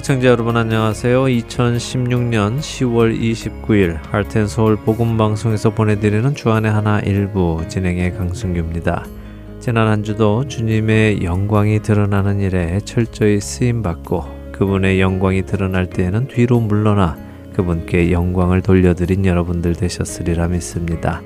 해청자 여러분 안녕하세요. 2016년 10월 29일 할텐 서울 복음 방송에서 보내드리는 주안의 하나 일부 진행의 강승규입니다. 지난 한 주도 주님의 영광이 드러나는 일에 철저히 쓰임 받고 그분의 영광이 드러날 때에는 뒤로 물러나 그분께 영광을 돌려드린 여러분들 되셨으리라 믿습니다.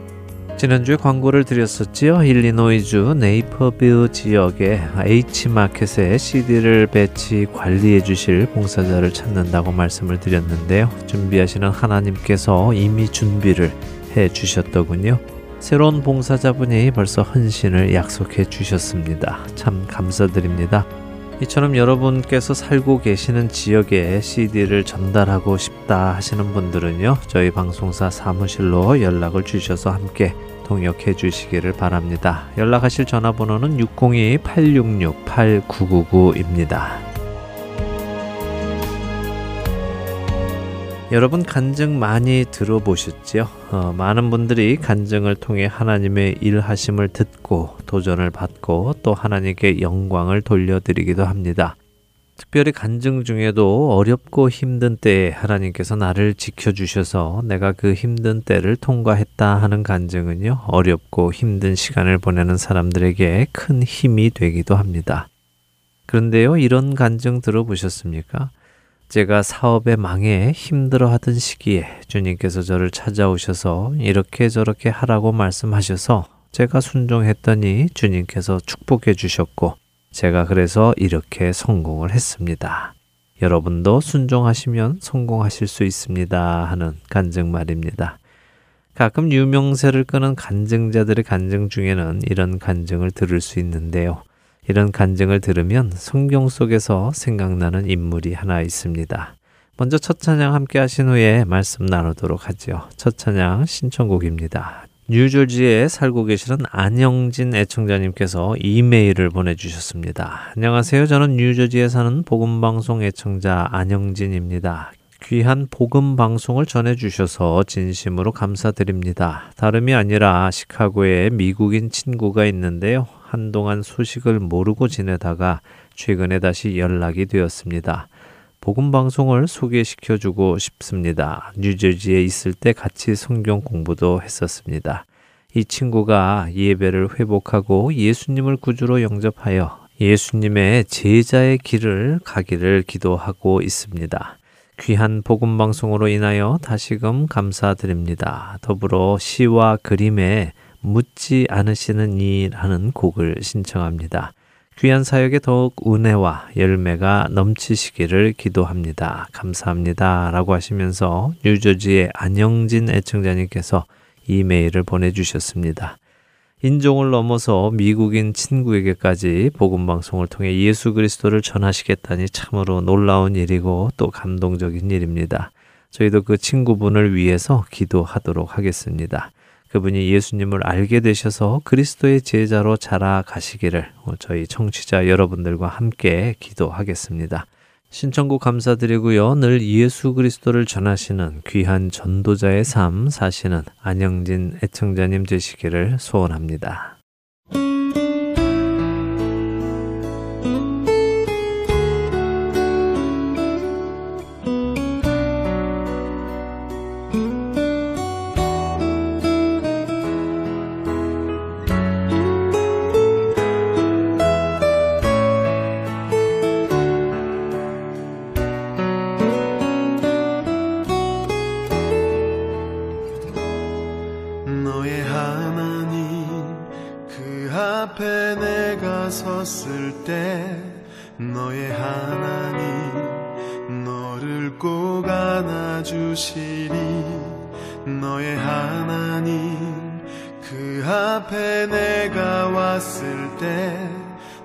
지난주에 광고를 드렸었지요. 일리노이주 네이퍼뷰 지역의 H마켓에 CD를 배치 관리해 주실 봉사자를 찾는다고 말씀을 드렸는데요. 준비하시는 하나님께서 이미 준비를 해 주셨더군요. 새로운 봉사자분이 벌써 헌신을 약속해 주셨습니다. 참 감사드립니다. 이처럼 여러분께서 살고 계시는 지역에 CD를 전달하고 싶다 하시는 분들은요, 저희 방송사 사무실로 연락을 주셔서 함께 동역해 주시기를 바랍니다. 연락하실 전화번호는 602-866-8999입니다. 여러분 간증 많이 들어보셨죠? 어, 많은 분들이 간증을 통해 하나님의 일하심을 듣고 도전을 받고 또 하나님께 영광을 돌려드리기도 합니다. 특별히 간증 중에도 어렵고 힘든 때에 하나님께서 나를 지켜주셔서 내가 그 힘든 때를 통과했다 하는 간증은요, 어렵고 힘든 시간을 보내는 사람들에게 큰 힘이 되기도 합니다. 그런데요, 이런 간증 들어보셨습니까? 제가 사업에 망해 힘들어 하던 시기에 주님께서 저를 찾아오셔서 이렇게 저렇게 하라고 말씀하셔서 제가 순종했더니 주님께서 축복해 주셨고 제가 그래서 이렇게 성공을 했습니다. 여러분도 순종하시면 성공하실 수 있습니다. 하는 간증 말입니다. 가끔 유명세를 끄는 간증자들의 간증 중에는 이런 간증을 들을 수 있는데요. 이런 간증을 들으면 성경 속에서 생각나는 인물이 하나 있습니다. 먼저 첫 찬양 함께 하신 후에 말씀 나누도록 하죠. 첫 찬양 신청곡입니다. 뉴저지에 살고 계시는 안영진 애청자님께서 이메일을 보내주셨습니다. 안녕하세요. 저는 뉴저지에 사는 복음방송 애청자 안영진입니다. 귀한 복음 방송을 전해주셔서 진심으로 감사드립니다. 다름이 아니라 시카고에 미국인 친구가 있는데요. 한동안 소식을 모르고 지내다가 최근에 다시 연락이 되었습니다. 복음 방송을 소개시켜 주고 싶습니다. 뉴저지에 있을 때 같이 성경 공부도 했었습니다. 이 친구가 예배를 회복하고 예수님을 구주로 영접하여 예수님의 제자의 길을 가기를 기도하고 있습니다. 귀한 복음 방송으로 인하여 다시금 감사드립니다. 더불어 시와 그림에 묻지 않으시는 이라는 곡을 신청합니다. 귀한 사역에 더욱 은혜와 열매가 넘치시기를 기도합니다. 감사합니다. 라고 하시면서 뉴저지의 안영진 애청자님께서 이메일을 보내주셨습니다. 인종을 넘어서 미국인 친구에게까지 복음 방송을 통해 예수 그리스도를 전하시겠다니 참으로 놀라운 일이고 또 감동적인 일입니다. 저희도 그 친구분을 위해서 기도하도록 하겠습니다. 그분이 예수님을 알게 되셔서 그리스도의 제자로 자라가시기를 저희 청취자 여러분들과 함께 기도하겠습니다. 신청곡 감사드리고요. 늘 예수 그리스도를 전하시는 귀한 전도자의 삶 사시는 안영진 애청자님 되시기를 소원합니다. 앞에 내가 섰을 때 너의 하나님 너를 꼭 안아주시리. 너의 하나님 그 앞에 내가 왔을 때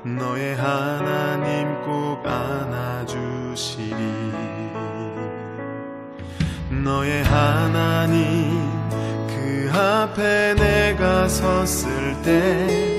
너의 하나님 꼭 안아주시리. 너의 하나님 그 앞에 내가 섰을 때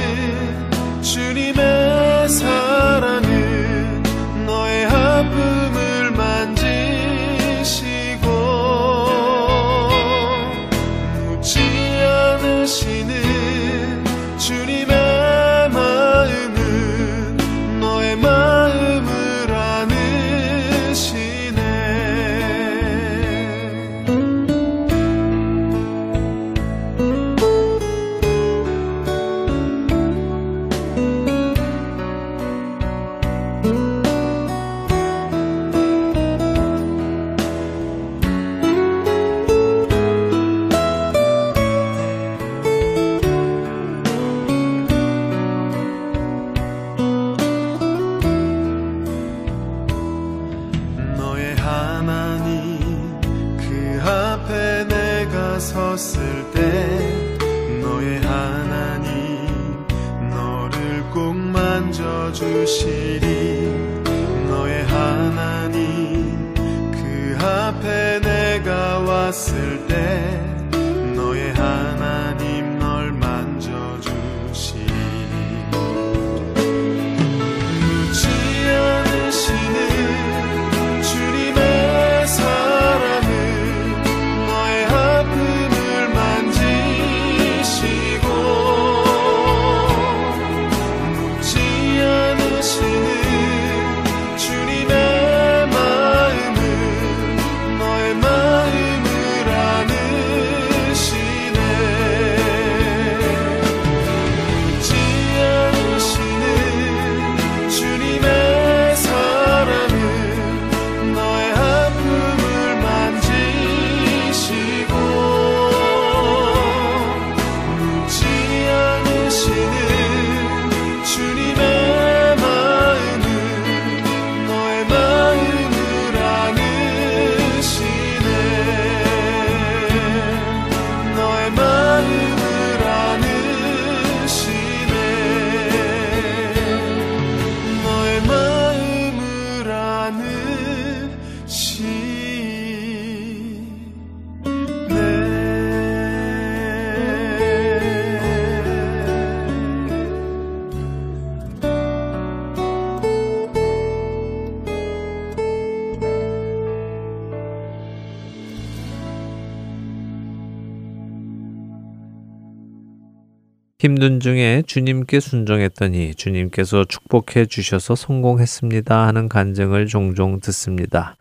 힘든 중에 주님께 순종했더니 주님께서 축복해 주셔서 성공했습니다 하는 간증을 종종 듣습니다.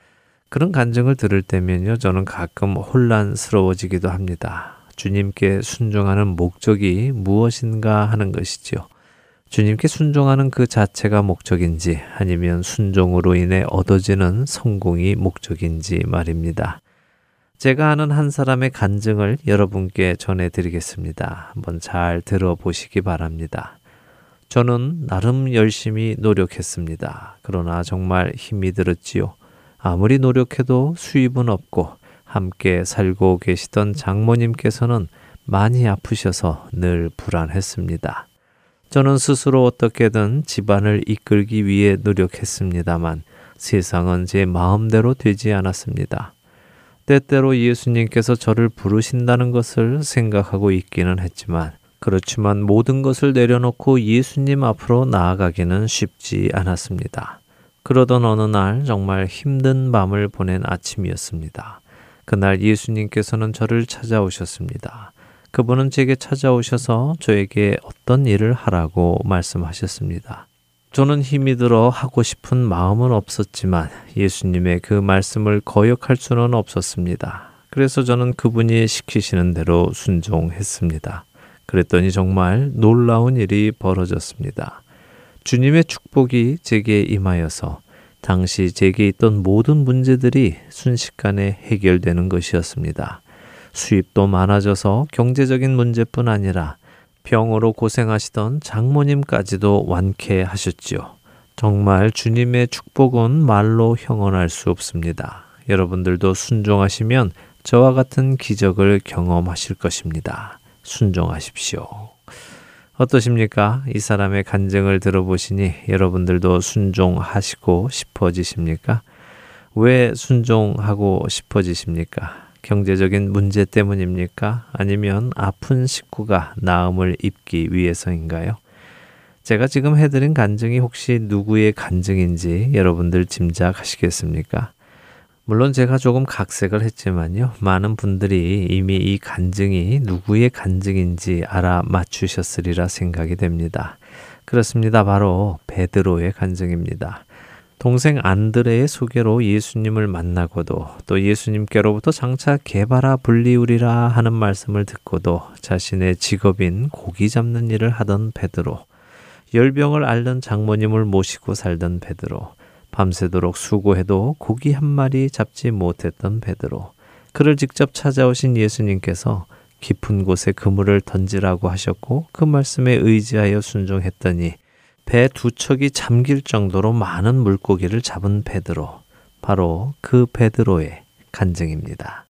그런 간증을 들을 때면요, 저는 가끔 혼란스러워지기도 합니다. 주님께 순종하는 목적이 무엇인가 하는 것이지요. 주님께 순종하는 그 자체가 목적인지 아니면 순종으로 인해 얻어지는 성공이 목적인지 말입니다. 제가 아는 한 사람의 간증을 여러분께 전해드리겠습니다. 한번 잘 들어보시기 바랍니다. 저는 나름 열심히 노력했습니다. 그러나 정말 힘이 들었지요. 아무리 노력해도 수입은 없고 함께 살고 계시던 장모님께서는 많이 아프셔서 늘 불안했습니다. 저는 스스로 어떻게든 집안을 이끌기 위해 노력했습니다만 세상은 제 마음대로 되지 않았습니다. 때때로 예수님께서 저를 부르신다는 것을 생각하고 있기는 했지만 그렇지만 모든 것을 내려놓고 예수님 앞으로 나아가기는 쉽지 않았습니다. 그러던 어느 날 정말 힘든 밤을 보낸 아침이었습니다. 그날 예수님께서는 저를 찾아오셨습니다. 그분은 제게 찾아오셔서 저에게 어떤 일을 하라고 말씀하셨습니다. 저는 힘이 들어 하고 싶은 마음은 없었지만 예수님의 그 말씀을 거역할 수는 없었습니다. 그래서 저는 그분이 시키시는 대로 순종했습니다. 그랬더니 정말 놀라운 일이 벌어졌습니다. 주님의 축복이 제게 임하여서 당시 제게 있던 모든 문제들이 순식간에 해결되는 것이었습니다. 수입도 많아져서 경제적인 문제뿐 아니라 병으로 고생하시던 장모님까지도 완쾌하셨지요. 정말 주님의 축복은 말로 형언할 수 없습니다. 여러분들도 순종하시면 저와 같은 기적을 경험하실 것입니다. 순종하십시오. 어떠십니까? 이 사람의 간증을 들어보시니 여러분들도 순종하시고 싶어지십니까? 왜 순종하고 싶어지십니까? 경제적인 문제 때문입니까? 아니면 아픈 식구가 나음을 입기 위해서인가요? 제가 지금 해드린 간증이 혹시 누구의 간증인지 여러분들 짐작하시겠습니까? 물론 제가 조금 각색을 했지만요. 많은 분들이 이미 이 간증이 누구의 간증인지 알아 맞추셨으리라 생각이 됩니다. 그렇습니다. 바로 베드로의 간증입니다. 동생 안드레의 소개로 예수님을 만나고도 또 예수님께로부터 장차 개바라 불리우리라 하는 말씀을 듣고도 자신의 직업인 고기 잡는 일을 하던 베드로, 열병을 앓는 장모님을 모시고 살던 베드로, 밤새도록 수고해도 고기 한 마리 잡지 못했던 베드로, 그를 직접 찾아오신 예수님께서 깊은 곳에 그물을 던지라고 하셨고 그 말씀에 의지하여 순종했더니 배 두 척이 잠길 정도로 많은 물고기를 잡은 베드로, 바로 그 베드로의 간증입니다.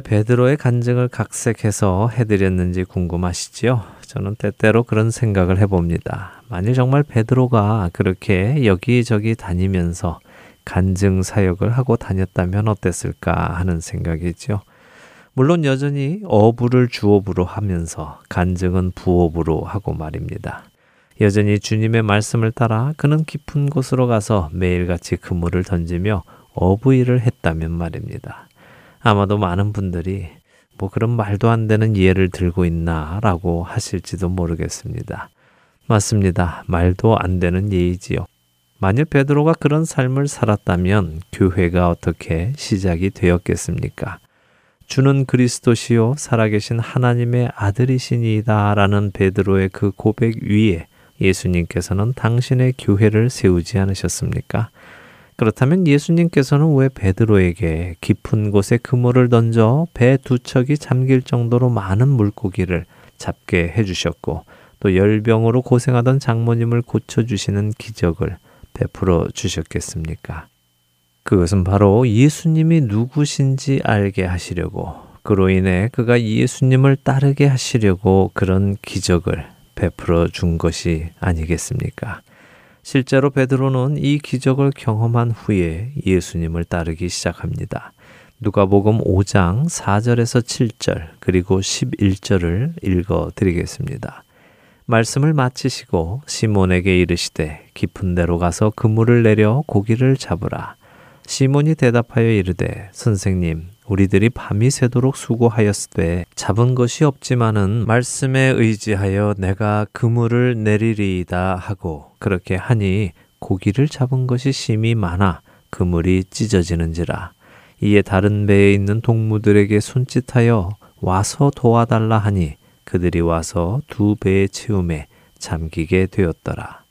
왜 베드로의 간증을 각색해서 해드렸는지 궁금하시지요? 저는 때때로 그런 생각을 해봅니다. 만일 정말 베드로가 그렇게 여기저기 다니면서 간증 사역을 하고 다녔다면 어땠을까 하는 생각이죠. 물론 여전히 어부를 주업으로 하면서 간증은 부업으로 하고 말입니다. 여전히 주님의 말씀을 따라 그는 깊은 곳으로 가서 매일같이 그물을 던지며 어부 일을 했다면 말입니다. 아마도 많은 분들이 뭐 그런 말도 안 되는 예를 들고 있나 라고 하실지도 모르겠습니다. 맞습니다. 말도 안 되는 예이지요. 만일 베드로가 그런 삶을 살았다면 교회가 어떻게 시작이 되었겠습니까? 주는 그리스도시요 살아계신 하나님의 아들이시니이다 라는 베드로의 그 고백 위에 예수님께서는 당신의 교회를 세우지 않으셨습니까? 그렇다면 예수님께서는 왜 베드로에게 깊은 곳에 그물을 던져 배 두 척이 잠길 정도로 많은 물고기를 잡게 해주셨고 또 열병으로 고생하던 장모님을 고쳐주시는 기적을 베풀어 주셨겠습니까? 그것은 바로 예수님이 누구신지 알게 하시려고 그로 인해 그가 예수님을 따르게 하시려고 그런 기적을 베풀어 준 것이 아니겠습니까? 실제로 베드로는 이 기적을 경험한 후에 예수님을 따르기 시작합니다. 누가복음 5장 4절에서 7절 그리고 11절을 읽어 드리겠습니다. 말씀을 마치시고 시몬에게 이르시되 깊은 데로 가서 그물을 내려 고기를 잡으라. 시몬이 대답하여 이르되 선생님 우리들이 밤이 새도록 수고하였으되 잡은 것이 없지만은 말씀에 의지하여 내가 그물을 내리리이다 하고 그렇게 하니 고기를 잡은 것이 심이 많아 그물이 찢어지는지라 이에 다른 배에 있는 동무들에게 손짓하여 와서 도와달라 하니 그들이 와서 두 배의 채움에 잠기게 되었더라.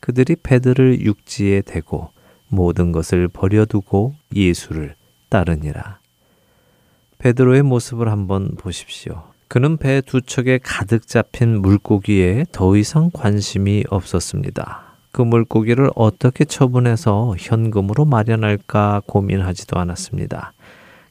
그들이 배들을 육지에 대고 모든 것을 버려두고 예수를 따르니라. 베드로의 모습을 한번 보십시오. 그는 배 두 척에 가득 잡힌 물고기에 더 이상 관심이 없었습니다. 그 물고기를 어떻게 처분해서 현금으로 마련할까 고민하지도 않았습니다.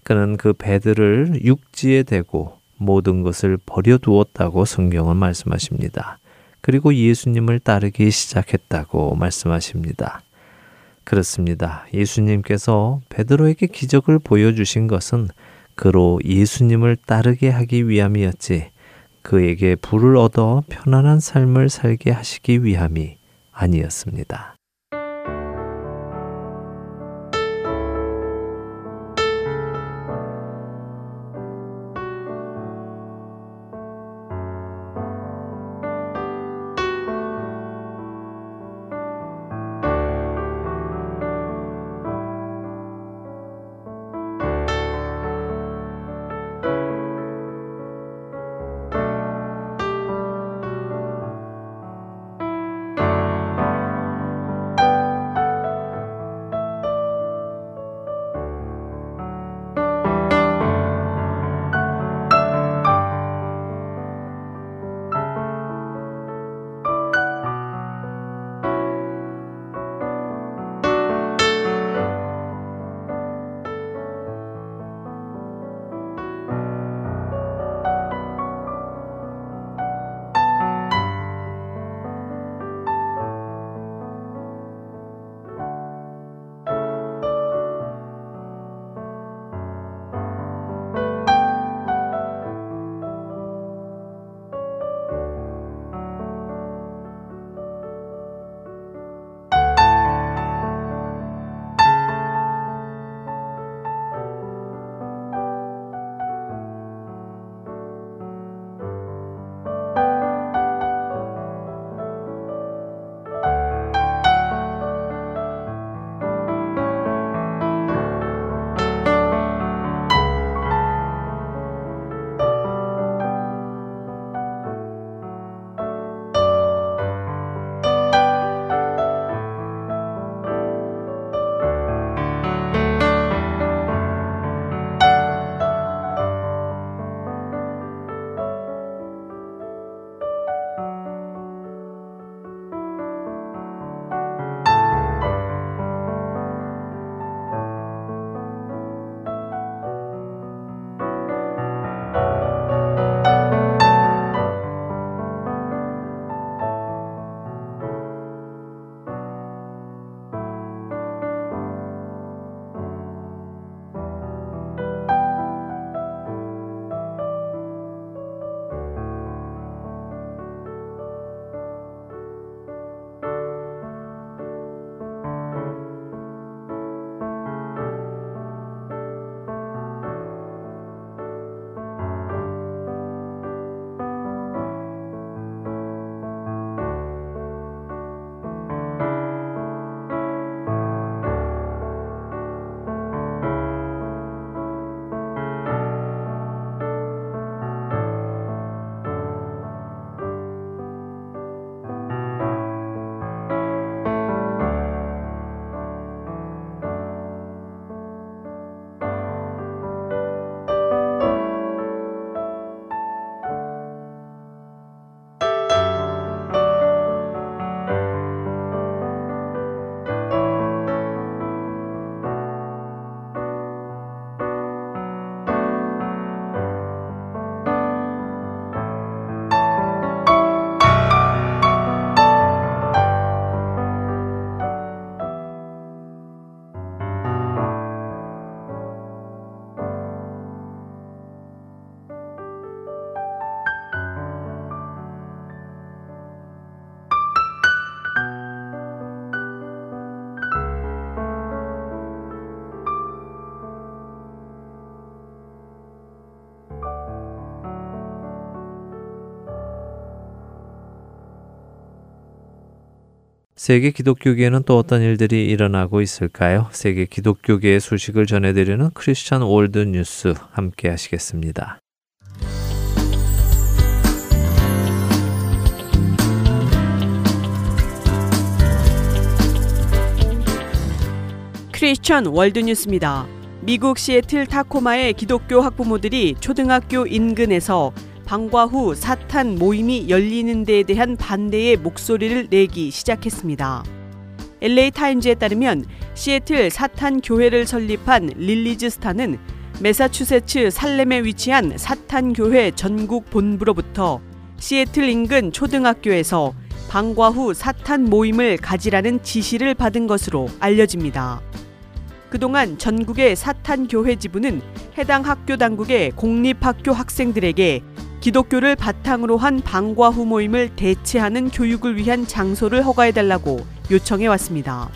그는 그 배들을 육지에 대고 모든 것을 버려두었다고 성경은 말씀하십니다. 그리고 예수님을 따르기 시작했다고 말씀하십니다. 그렇습니다. 예수님께서 베드로에게 기적을 보여주신 것은 그로 예수님을 따르게 하기 위함이었지 그에게 불을 얻어 편안한 삶을 살게 하시기 위함이 아니었습니다. 세계 기독교계에는 또 어떤 일들이 일어나고 있을까요? 세계 기독교계의 소식을 전해드리는 크리스천 월드 뉴스 함께 하시겠습니다. 크리스천 월드뉴스입니다. 미국 시애틀 타코마의 기독교 학부모들이 초등학교 인근에서 방과 후 사탄 모임이 열리는 데에 대한 반대의 목소리를 내기 시작했습니다. LA 타임즈에 따르면 시애틀 사탄 교회를 설립한 릴리스 스타는 메사추세츠 살렘에 위치한 사탄 교회 전국 본부로부터 시애틀 인근 초등학교에서 방과 후 사탄 모임을 가지라는 지시를 받은 것으로 알려집니다. 그동안 전국의 사탄 교회 지부는 해당 학교 당국의 공립학교 학생들에게 기독교를 바탕으로 한 방과 후 모임을 대체하는 교육을 위한 장소를 허가해달라고 요청해 왔습니다.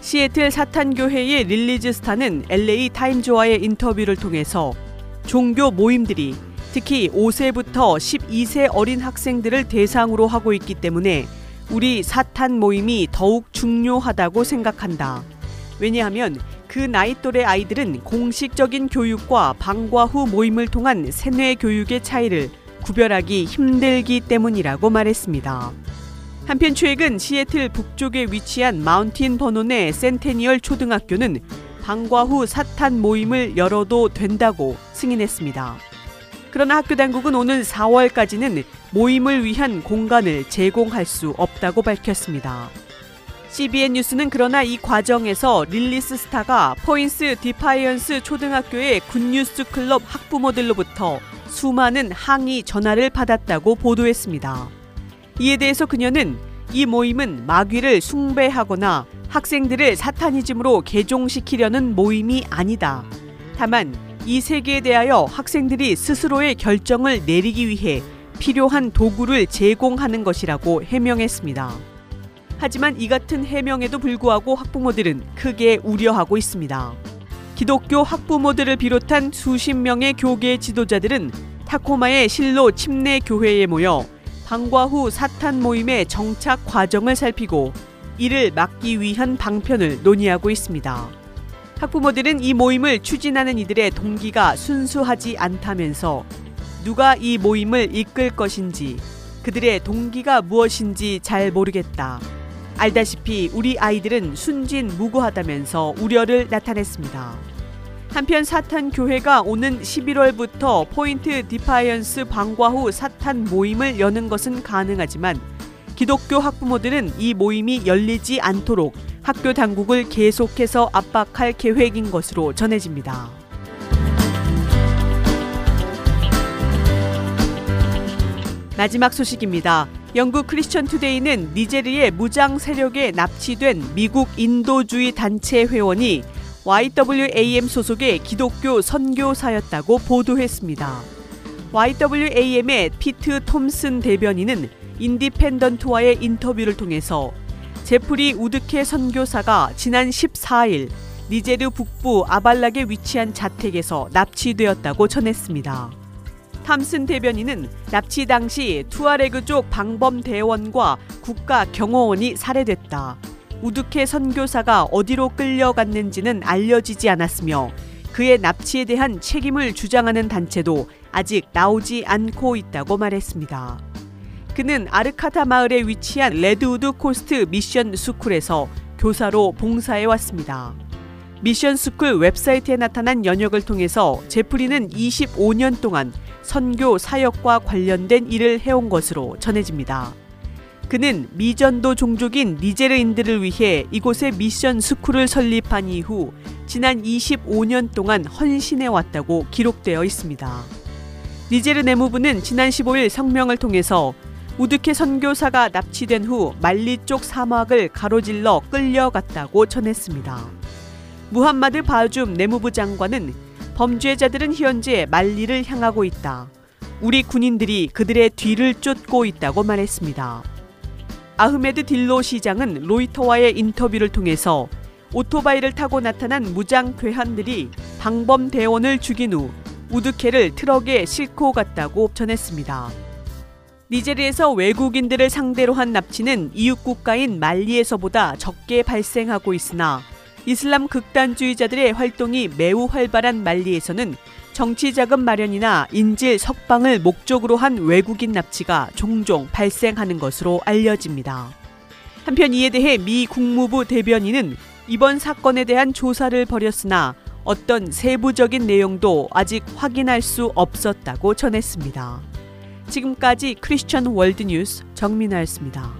시애틀 사탄교회의 릴리스 스타는 LA 타임즈와의 인터뷰를 통해서 종교 모임들이 특히 5세부터 12세 어린 학생들을 대상으로 하고 있기 때문에 우리 사탄 모임이 더욱 중요하다고 생각한다. 왜냐하면 그 나이 또래 아이들은 공식적인 교육과 방과 후 모임을 통한 세뇌 교육의 차이를 구별하기 힘들기 때문이라고 말했습니다. 한편 최근 시애틀 북쪽에 위치한 마운틴 버논의 센테니얼 초등학교는 방과 후 사탄 모임을 열어도 된다고 승인했습니다. 그러나 학교 당국은 오는 4월까지는 모임을 위한 공간을 제공할 수 없다고 밝혔습니다. CBN 뉴스는 그러나 이 과정에서 릴리스 스타가 포인트 디파이언스 초등학교의 굿뉴스 클럽 학부모들로부터 수많은 항의 전화를 받았다고 보도했습니다. 이에 대해서 그녀는 이 모임은 마귀를 숭배하거나 학생들을 사타니즘으로 개종시키려는 모임이 아니다. 다만 이 세계에 대하여 학생들이 스스로의 결정을 내리기 위해 필요한 도구를 제공하는 것이라고 해명했습니다. 하지만 이 같은 해명에도 불구하고 학부모들은 크게 우려하고 있습니다. 기독교 학부모들을 비롯한 수십 명의 교계 지도자들은 타코마의 실로 침례 교회에 모여 방과 후 사탄 모임의 정착 과정을 살피고 이를 막기 위한 방편을 논의하고 있습니다. 학부모들은 이 모임을 추진하는 이들의 동기가 순수하지 않다면서 누가 이 모임을 이끌 것인지 그들의 동기가 무엇인지 잘 모르겠다. 알다시피 우리 아이들은 순진무구하다면서 우려를 나타냈습니다. 한편 사탄 교회가 오는 11월부터 포인트 디파이언스 방과 후 사탄 모임을 여는 것은 가능하지만 기독교 학부모들은 이 모임이 열리지 않도록 학교 당국을 계속해서 압박할 계획인 것으로 전해집니다. 마지막 소식입니다. 영국 크리스천 투데이는 니제르의 무장 세력에 납치된 미국 인도주의 단체 회원이 YWAM 소속의 기독교 선교사였다고 보도했습니다. YWAM의 피트 톰슨 대변인은 인디펜던트와의 인터뷰를 통해서 제프리 우드케 선교사가 지난 14일 니제르 북부 아발락에 위치한 자택에서 납치되었다고 전했습니다. 탐슨 대변인은 납치 당시 투아레그족 방범 대원과 국가 경호원이 살해됐다. 우두케 선교사가 어디로 끌려갔는지는 알려지지 않았으며 그의 납치에 대한 책임을 주장하는 단체도 아직 나오지 않고 있다고 말했습니다. 그는 아르카타 마을에 위치한 레드우드 코스트 미션 스쿨에서 교사로 봉사해 왔습니다. 미션 스쿨 웹사이트에 나타난 연혁을 통해서 제프리는 25년 동안 선교 사역과 관련된 일을 해온 것으로 전해집니다. 그는 미전도 종족인 니제르인들을 위해 이곳에 미션 스쿨을 설립한 이후 지난 25년 동안 헌신해 왔다고 기록되어 있습니다. 니제르 내무부는 지난 15일 성명을 통해서 우드케 선교사가 납치된 후 말리 쪽 사막을 가로질러 끌려갔다고 전했습니다. 무함마드 바줌 내무부 장관은 범죄자들은 현재 말리를 향하고 있다. 우리 군인들이 그들의 뒤를 쫓고 있다고 말했습니다. 아흐메드 딜로 시장은 로이터와의 인터뷰를 통해서 오토바이를 타고 나타난 무장 괴한들이 방범 대원을 죽인 후 우드케를 트럭에 싣고 갔다고 전했습니다. 니제리에서 외국인들을 상대로 한 납치는 이웃 국가인 말리에서보다 적게 발생하고 있으나 이슬람 극단주의자들의 활동이 매우 활발한 말리에서는 정치 자금 마련이나 인질 석방을 목적으로 한 외국인 납치가 종종 발생하는 것으로 알려집니다. 한편 이에 대해 미 국무부 대변인은 이번 사건에 대한 조사를 벌였으나 어떤 세부적인 내용도 아직 확인할 수 없었다고 전했습니다. 지금까지 크리스천 월드뉴스 정민아였습니다.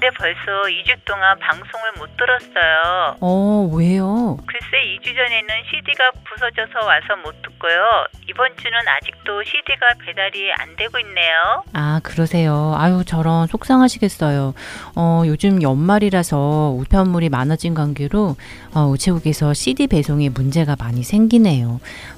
근데 벌써 2주 동안 방송을 못 들었어요. 어, 왜요? 글쎄 2주 전에는 CD가 부서져서 와서 못 듣고요. 이번 주는 아직도 CD가 배달이 안 되고 있네요. 아, 그러세요. 아유, 저런 속상하시겠어요. 어, 요즘 연말이라서 우편물이 많아진 관계로 어, 우체국에서 CD 배송에 문제가 많이 생기네요.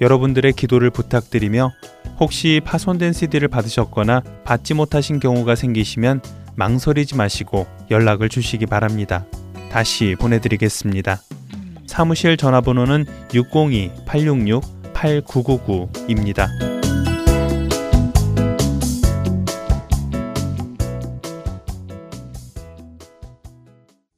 여러분들의 기도를 부탁드리며 혹시 파손된 CD를 받으셨거나 받지 못하신 경우가 생기시면 망설이지 마시고 연락을 주시기 바랍니다. 다시 보내드리겠습니다. 사무실 전화번호는 602-866-8999입니다.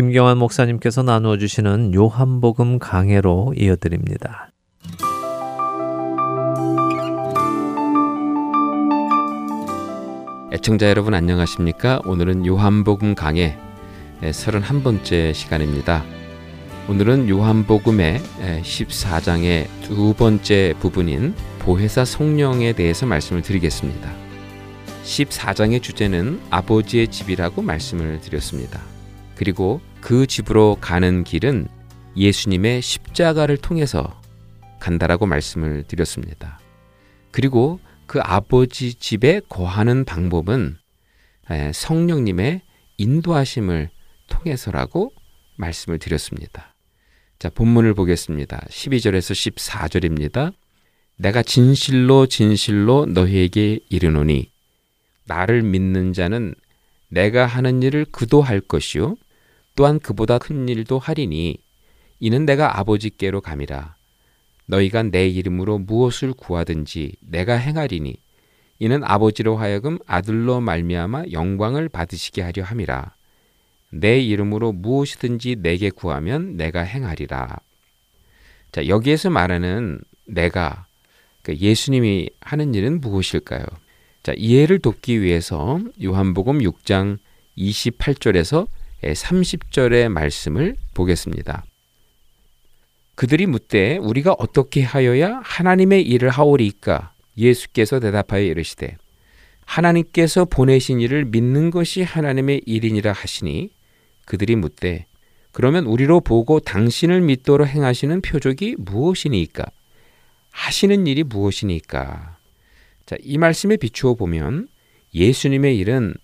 김경환 목사님께서 나누어 주시는 요한복음 강해로 이어드립니다. 애청자 여러분 안녕하십니까? 오늘은 요한복음 강해 31번째 시간입니다. 오늘은 요한복음의 14장의 두 번째 부분인 보혜사 성령에 대해서 말씀을 드리겠습니다. 14장의 주제는 아버지의 집이라고 말씀을 드렸습니다. 그리고 그 집으로 가는 길은 예수님의 십자가를 통해서 간다라고 말씀을 드렸습니다. 그리고 그 아버지 집에 거하는 방법은 성령님의 인도하심을 통해서라고 말씀을 드렸습니다. 자, 본문을 보겠습니다. 12절에서 14절입니다. 내가 진실로 진실로 너희에게 이르노니 나를 믿는 자는 내가 하는 일을 그도 할 것이요 또한 그보다 큰 일도 하리니 이는 내가 아버지께로 감이라. 너희가 내 이름으로 무엇을 구하든지 내가 행하리니 이는 아버지로 하여금 아들로 말미암아 영광을 받으시게 하려 함이라. 내 이름으로 무엇이든지 내게 구하면 내가 행하리라. 자 여기에서 말하는 내가 그러니까 예수님이 하는 일은 무엇일까요? 자 이해를 돕기 위해서 요한복음 6장 28절에서 30절의 말씀을 보겠습니다. 그들이 묻되 우리가 어떻게 하여야 하나님의 일을 하오리이까? 예수께서 대답하여 이르시되 하나님께서 보내신 일을 믿는 것이 하나님의 일이니라 하시니 그들이 묻되 그러면 우리로 보고 당신을 믿도록 행하시는 표적이 무엇이니까? 하시는 일이 무엇이니까? 자, 이 말씀에 비추어 보면 예수님의 일은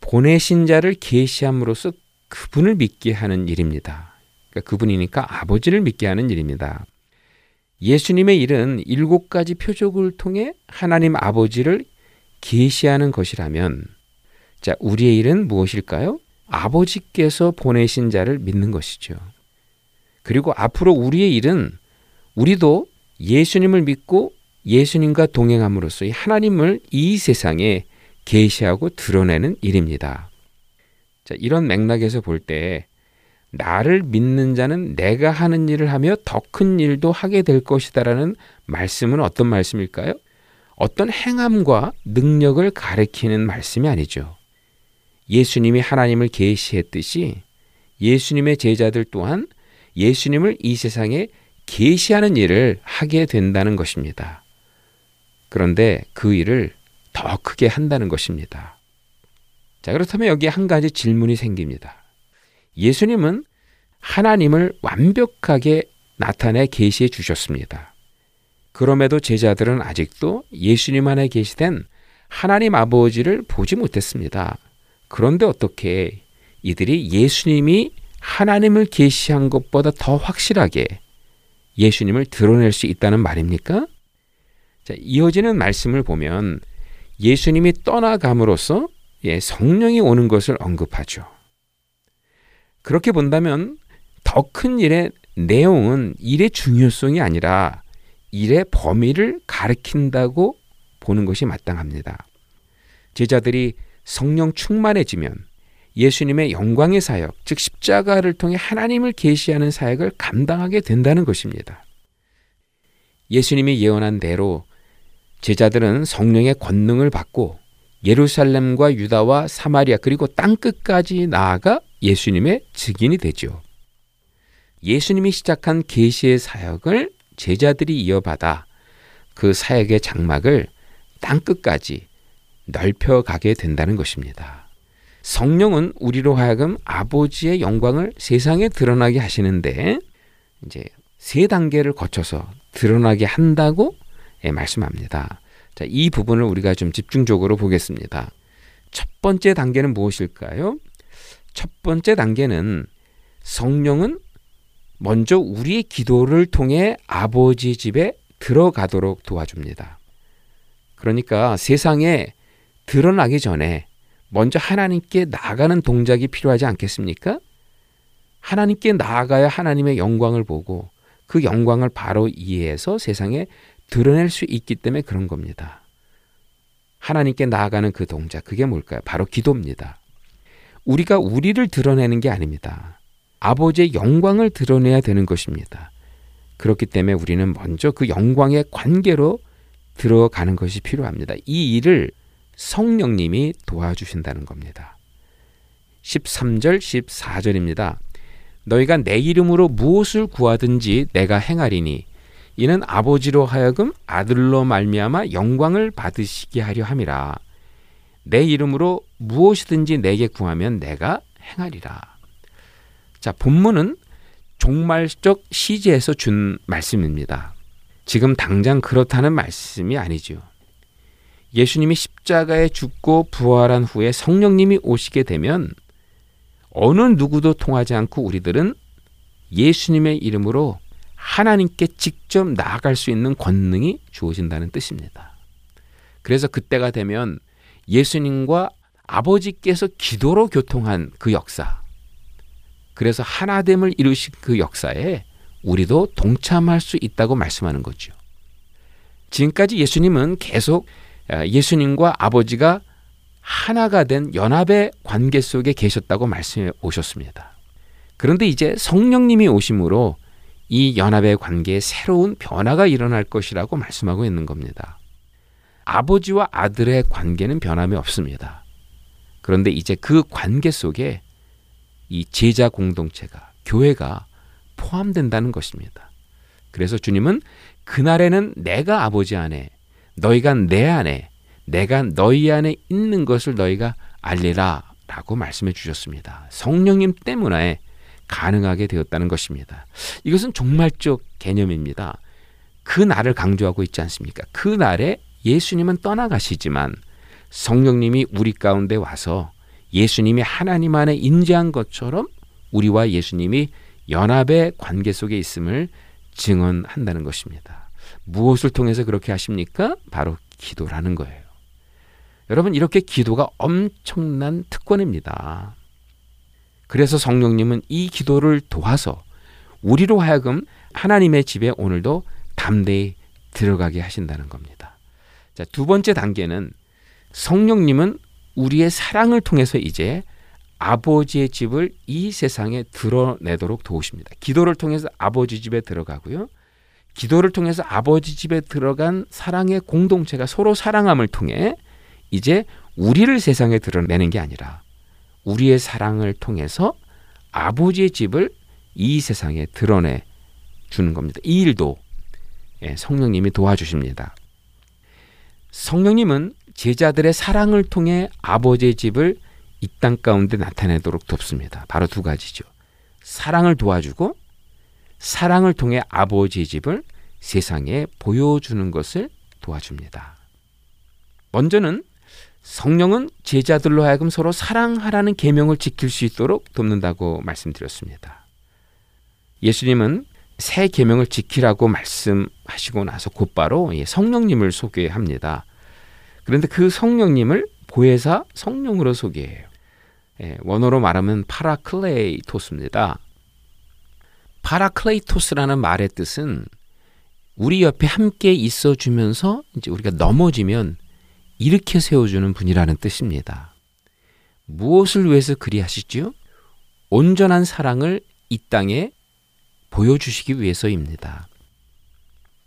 보내신 자를 계시함으로써 그분을 믿게 하는 일입니다. 그러니까 그분이니까 아버지를 믿게 하는 일입니다. 예수님의 일은 일곱 가지 표적을 통해 하나님 아버지를 계시하는 것이라면 자, 우리의 일은 무엇일까요? 아버지께서 보내신 자를 믿는 것이죠. 그리고 앞으로 우리의 일은 우리도 예수님을 믿고 예수님과 동행함으로써 이 하나님을 이 세상에 계시하고 드러내는 일입니다. 자, 이런 맥락에서 볼 때 나를 믿는 자는 내가 하는 일을 하며 더 큰 일도 하게 될 것이다라는 말씀은 어떤 말씀일까요? 어떤 행함과 능력을 가리키는 말씀이 아니죠. 예수님이 하나님을 계시했듯이 예수님의 제자들 또한 예수님을 이 세상에 계시하는 일을 하게 된다는 것입니다. 그런데 그 일을 더 크게 한다는 것입니다. 자, 그렇다면 여기에 한 가지 질문이 생깁니다. 예수님은 하나님을 완벽하게 나타내 계시해 주셨습니다. 그럼에도 제자들은 아직도 예수님 안에 계시된 하나님 아버지를 보지 못했습니다. 그런데 어떻게 이들이 예수님이 하나님을 계시한 것보다 더 확실하게 예수님을 드러낼 수 있다는 말입니까? 자, 이어지는 말씀을 보면 예수님이 떠나감으로써 예, 성령이 오는 것을 언급하죠. 그렇게 본다면 더 큰 일의 내용은 일의 중요성이 아니라 일의 범위를 가리킨다고 보는 것이 마땅합니다. 제자들이 성령 충만해지면 예수님의 영광의 사역, 즉 십자가를 통해 하나님을 계시하는 사역을 감당하게 된다는 것입니다. 예수님이 예언한 대로 제자들은 성령의 권능을 받고 예루살렘과 유다와 사마리아 그리고 땅 끝까지 나아가 예수님의 증인이 되죠. 예수님이 시작한 계시의 사역을 제자들이 이어받아 그 사역의 장막을 땅 끝까지 넓혀 가게 된다는 것입니다. 성령은 우리로 하여금 아버지의 영광을 세상에 드러나게 하시는데 이제 세 단계를 거쳐서 드러나게 한다고 예, 말씀합니다. 자, 이 부분을 우리가 좀 집중적으로 보겠습니다. 첫 번째 단계는 무엇일까요? 첫 번째 단계는 성령은 먼저 우리의 기도를 통해 아버지 집에 들어가도록 도와줍니다. 그러니까 세상에 드러나기 전에 먼저 하나님께 나아가는 동작이 필요하지 않겠습니까? 하나님께 나아가야 하나님의 영광을 보고 그 영광을 바로 이해해서 세상에 드러낼 수 있기 때문에 그런 겁니다. 하나님께 나아가는 그 동작, 그게 뭘까요? 바로 기도입니다. 우리가 우리를 드러내는 게 아닙니다. 아버지의 영광을 드러내야 되는 것입니다. 그렇기 때문에 우리는 먼저 그 영광의 관계로 들어가는 것이 필요합니다. 이 일을 성령님이 도와주신다는 겁니다. 13절, 14절입니다. 너희가 내 이름으로 무엇을 구하든지 내가 행하리니 이는 아버지로 하여금 아들로 말미암아 영광을 받으시게 하려 함이라. 내 이름으로 무엇이든지 내게 구하면 내가 행하리라. 자, 본문은 종말적 시제에서 준 말씀입니다. 지금 당장 그렇다는 말씀이 아니죠. 예수님이 십자가에 죽고 부활한 후에 성령님이 오시게 되면 어느 누구도 통하지 않고 우리들은 예수님의 이름으로 하나님께 직접 나아갈 수 있는 권능이 주어진다는 뜻입니다. 그래서 그때가 되면 예수님과 아버지께서 기도로 교통한 그 역사, 그래서 하나됨을 이루신 그 역사에 우리도 동참할 수 있다고 말씀하는 거죠. 지금까지 예수님은 계속 아, 예수님과 아버지가 하나가 된 연합의 관계 속에 계셨다고 말씀해 오셨습니다. 그런데 이제 성령님이 오심으로 이 연합의 관계에 새로운 변화가 일어날 것이라고 말씀하고 있는 겁니다. 아버지와 아들의 관계는 변함이 없습니다. 그런데 이제 그 관계 속에 이 제자 공동체가 교회가 포함된다는 것입니다. 그래서 주님은 그날에는 내가 아버지 안에 너희가 내 안에 내가 너희 안에 있는 것을 너희가 알리라 라고 말씀해 주셨습니다. 성령님 때문에 가능하게 되었다는 것입니다. 이것은 종말적 개념입니다. 그 날을 강조하고 있지 않습니까? 그 날에 예수님은 떠나가시지만 성령님이 우리 가운데 와서 예수님이 하나님 안에 인재한 것처럼 우리와 예수님이 연합의 관계 속에 있음을 증언한다는 것입니다. 무엇을 통해서 그렇게 하십니까? 바로 기도라는 거예요. 여러분, 이렇게 기도가 엄청난 특권입니다. 그래서 성령님은 이 기도를 도와서 우리로 하여금 하나님의 집에 오늘도 담대히 들어가게 하신다는 겁니다. 자, 두 번째 단계는 성령님은 우리의 사랑을 통해서 이제 아버지의 집을 이 세상에 드러내도록 도우십니다. 기도를 통해서 아버지 집에 들어가고요. 기도를 통해서 아버지 집에 들어간 사랑의 공동체가 서로 사랑함을 통해 이제 우리를 세상에 드러내는 게 아니라 우리의 사랑을 통해서 아버지의 집을 이 세상에 드러내 주는 겁니다. 이 일도 예, 성령님이 도와주십니다. 성령님은 제자들의 사랑을 통해 아버지의 집을 이 땅 가운데 나타내도록 돕습니다. 바로 두 가지죠. 사랑을 도와주고 사랑을 통해 아버지의 집을 세상에 보여주는 것을 도와줍니다. 먼저는 성령은 제자들로 하여금 서로 사랑하라는 계명을 지킬 수 있도록 돕는다고 말씀드렸습니다. 예수님은 새 계명을 지키라고 말씀하시고 나서 곧바로 성령님을 소개합니다. 그런데 그 성령님을 보혜사 성령으로 소개해요. 예, 원어로 말하면 파라클레이토스입니다. 파라클레이토스라는 말의 뜻은 우리 옆에 함께 있어 주면서 이제 우리가 넘어지면 일으켜 세워주는 분이라는 뜻입니다. 무엇을 위해서 그리하시죠? 온전한 사랑을 이 땅에 보여주시기 위해서입니다.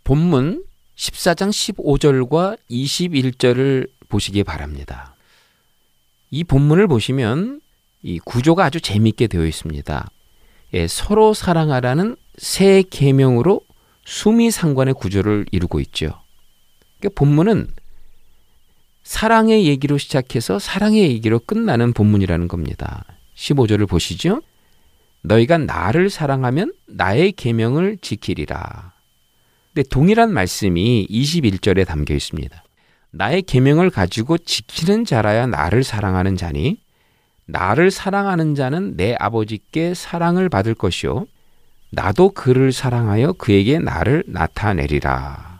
본문 14장 15절과 21절을 보시기 바랍니다. 이 본문을 보시면 이 구조가 아주 재미있게 되어 있습니다. 예, 서로 사랑하라는 새 계명으로 수미상관의 구조를 이루고 있죠. 그러니까 본문은 사랑의 얘기로 시작해서 사랑의 얘기로 끝나는 본문이라는 겁니다. 15절을 보시죠. 너희가 나를 사랑하면 나의 계명을 지키리라. 근데 동일한 말씀이 21절에 담겨 있습니다. 나의 계명을 가지고 지키는 자라야 나를 사랑하는 자니 나를 사랑하는 자는 내 아버지께 사랑을 받을 것이요 나도 그를 사랑하여 그에게 나를 나타내리라.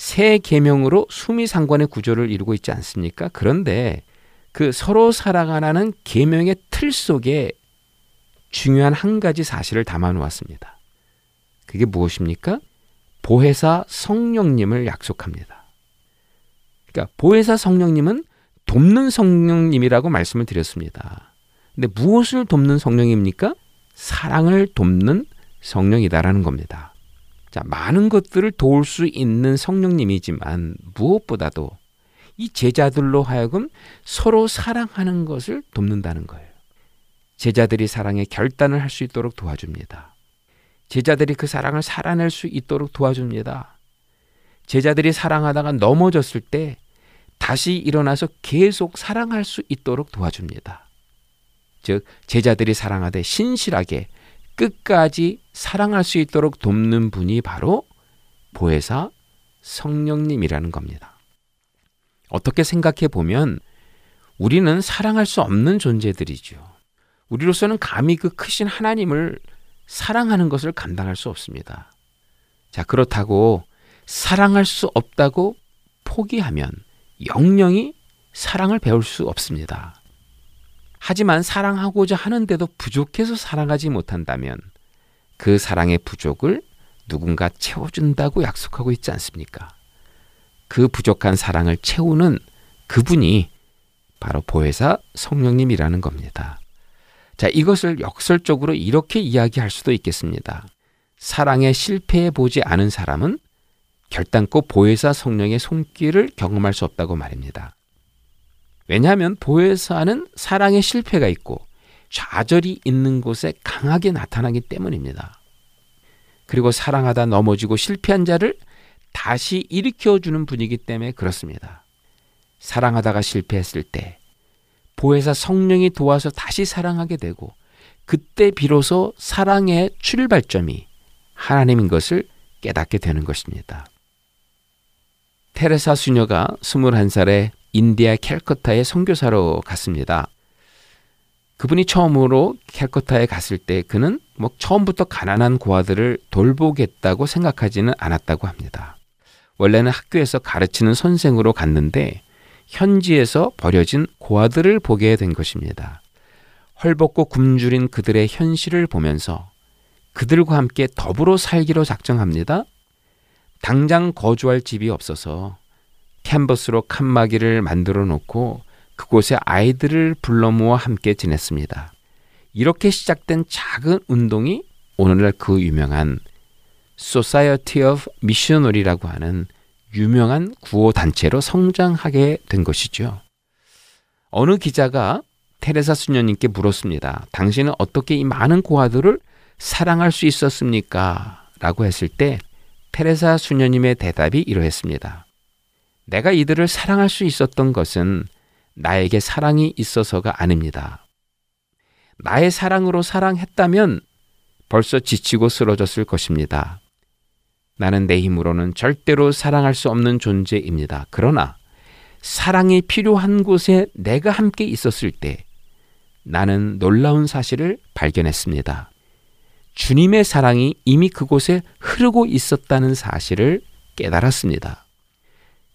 새 계명으로 수미상관의 구조를 이루고 있지 않습니까? 그런데 그 서로 사랑하라는 계명의 틀 속에 중요한 한 가지 사실을 담아 놓았습니다. 그게 무엇입니까? 보혜사 성령님을 약속합니다. 그러니까 보혜사 성령님은 돕는 성령님이라고 말씀을 드렸습니다. 근데 무엇을 돕는 성령입니까? 사랑을 돕는 성령이다라는 겁니다. 자, 많은 것들을 도울 수 있는 성령님이지만 무엇보다도 이 제자들로 하여금 서로 사랑하는 것을 돕는다는 거예요. 제자들이 사랑의 결단을 할 수 있도록 도와줍니다. 제자들이 그 사랑을 살아낼 수 있도록 도와줍니다. 제자들이 사랑하다가 넘어졌을 때 다시 일어나서 계속 사랑할 수 있도록 도와줍니다. 즉, 제자들이 사랑하되 신실하게 끝까지 사랑할 수 있도록 돕는 분이 바로 보혜사 성령님이라는 겁니다. 어떻게 생각해 보면 우리는 사랑할 수 없는 존재들이죠. 우리로서는 감히 그 크신 하나님을 사랑하는 것을 감당할 수 없습니다. 자, 그렇다고 사랑할 수 없다고 포기하면 영영이 사랑을 배울 수 없습니다. 하지만 사랑하고자 하는데도 부족해서 사랑하지 못한다면 그 사랑의 부족을 누군가 채워준다고 약속하고 있지 않습니까? 그 부족한 사랑을 채우는 그분이 바로 보혜사 성령님이라는 겁니다. 자, 이것을 역설적으로 이렇게 이야기할 수도 있겠습니다. 사랑에 실패해 보지 않은 사람은 결단코 보혜사 성령의 손길을 경험할 수 없다고 말입니다. 왜냐하면 보혜사는 사랑의 실패가 있고 좌절이 있는 곳에 강하게 나타나기 때문입니다. 그리고 사랑하다 넘어지고 실패한 자를 다시 일으켜주는 분이기 때문에 그렇습니다. 사랑하다가 실패했을 때 보혜사 성령이 도와서 다시 사랑하게 되고 그때 비로소 사랑의 출발점이 하나님인 것을 깨닫게 되는 것입니다. 테레사 수녀가 21살에 인디아 캘커타의 선교사로 갔습니다. 그분이 처음으로 캘커타에 갔을 때 그는 뭐 처음부터 가난한 고아들을 돌보겠다고 생각하지는 않았다고 합니다. 원래는 학교에서 가르치는 선생으로 갔는데 현지에서 버려진 고아들을 보게 된 것입니다. 헐벗고 굶주린 그들의 현실을 보면서 그들과 함께 더불어 살기로 작정합니다. 당장 거주할 집이 없어서 캔버스로 칸막이를 만들어 놓고 그곳에 아이들을 불러 모아 함께 지냈습니다. 이렇게 시작된 작은 운동이 오늘날 그 유명한 Society of Missionary라고 하는 유명한 구호 단체로 성장하게 된 것이죠. 어느 기자가 테레사 수녀님께 물었습니다. 당신은 어떻게 이 많은 고아들을 사랑할 수 있었습니까? 라고 했을 때 테레사 수녀님의 대답이 이러했습니다. 내가 이들을 사랑할 수 있었던 것은 나에게 사랑이 있어서가 아닙니다. 나의 사랑으로 사랑했다면 벌써 지치고 쓰러졌을 것입니다. 나는 내 힘으로는 절대로 사랑할 수 없는 존재입니다. 그러나 사랑이 필요한 곳에 내가 함께 있었을 때 나는 놀라운 사실을 발견했습니다. 주님의 사랑이 이미 그곳에 흐르고 있었다는 사실을 깨달았습니다.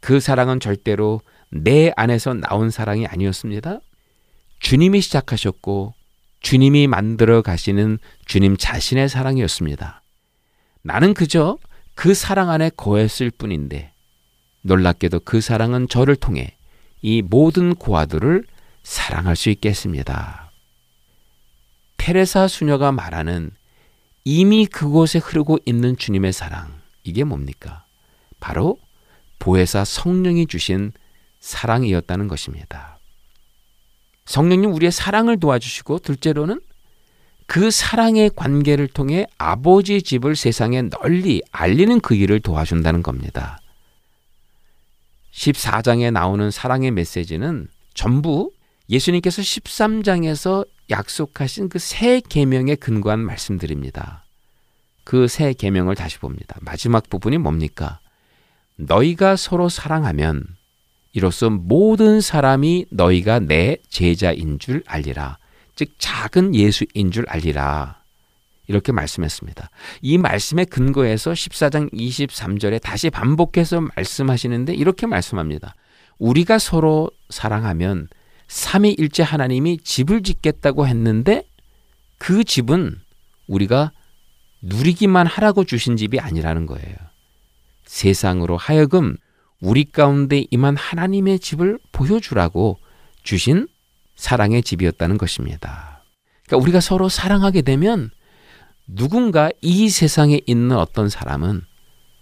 그 사랑은 절대로 내 안에서 나온 사랑이 아니었습니다. 주님이 시작하셨고 주님이 만들어 가시는 주님 자신의 사랑이었습니다. 나는 그저 그 사랑 안에 거했을 뿐인데 놀랍게도 그 사랑은 저를 통해 이 모든 고아들을 사랑할 수 있겠습니다. 테레사 수녀가 말하는 이미 그곳에 흐르고 있는 주님의 사랑, 이게 뭡니까? 바로 보혜사 성령이 주신 사랑이었다는 것입니다. 성령님 우리의 사랑을 도와주시고 둘째로는 그 사랑의 관계를 통해 아버지 집을 세상에 널리 알리는 그 일을 도와준다는 겁니다. 14장에 나오는 사랑의 메시지는 전부 예수님께서 13장에서 약속하신 그새 계명에 근거한 말씀들입니다. 그새 계명을 다시 봅니다. 마지막 부분이 뭡니까? 너희가 서로 사랑하면 이로써 모든 사람이 너희가 내 제자인 줄 알리라. 즉 작은 예수인 줄 알리라. 이렇게 말씀했습니다. 이 말씀에 근거해서 14장 23절에 다시 반복해서 말씀하시는데 이렇게 말씀합니다. 우리가 서로 사랑하면 삼위일체 하나님이 집을 짓겠다고 했는데 그 집은 우리가 누리기만 하라고 주신 집이 아니라는 거예요. 세상으로 하여금 우리 가운데 임한 하나님의 집을 보여주라고 주신 사랑의 집이었다는 것입니다. 그러니까 우리가 서로 사랑하게 되면 누군가 이 세상에 있는 어떤 사람은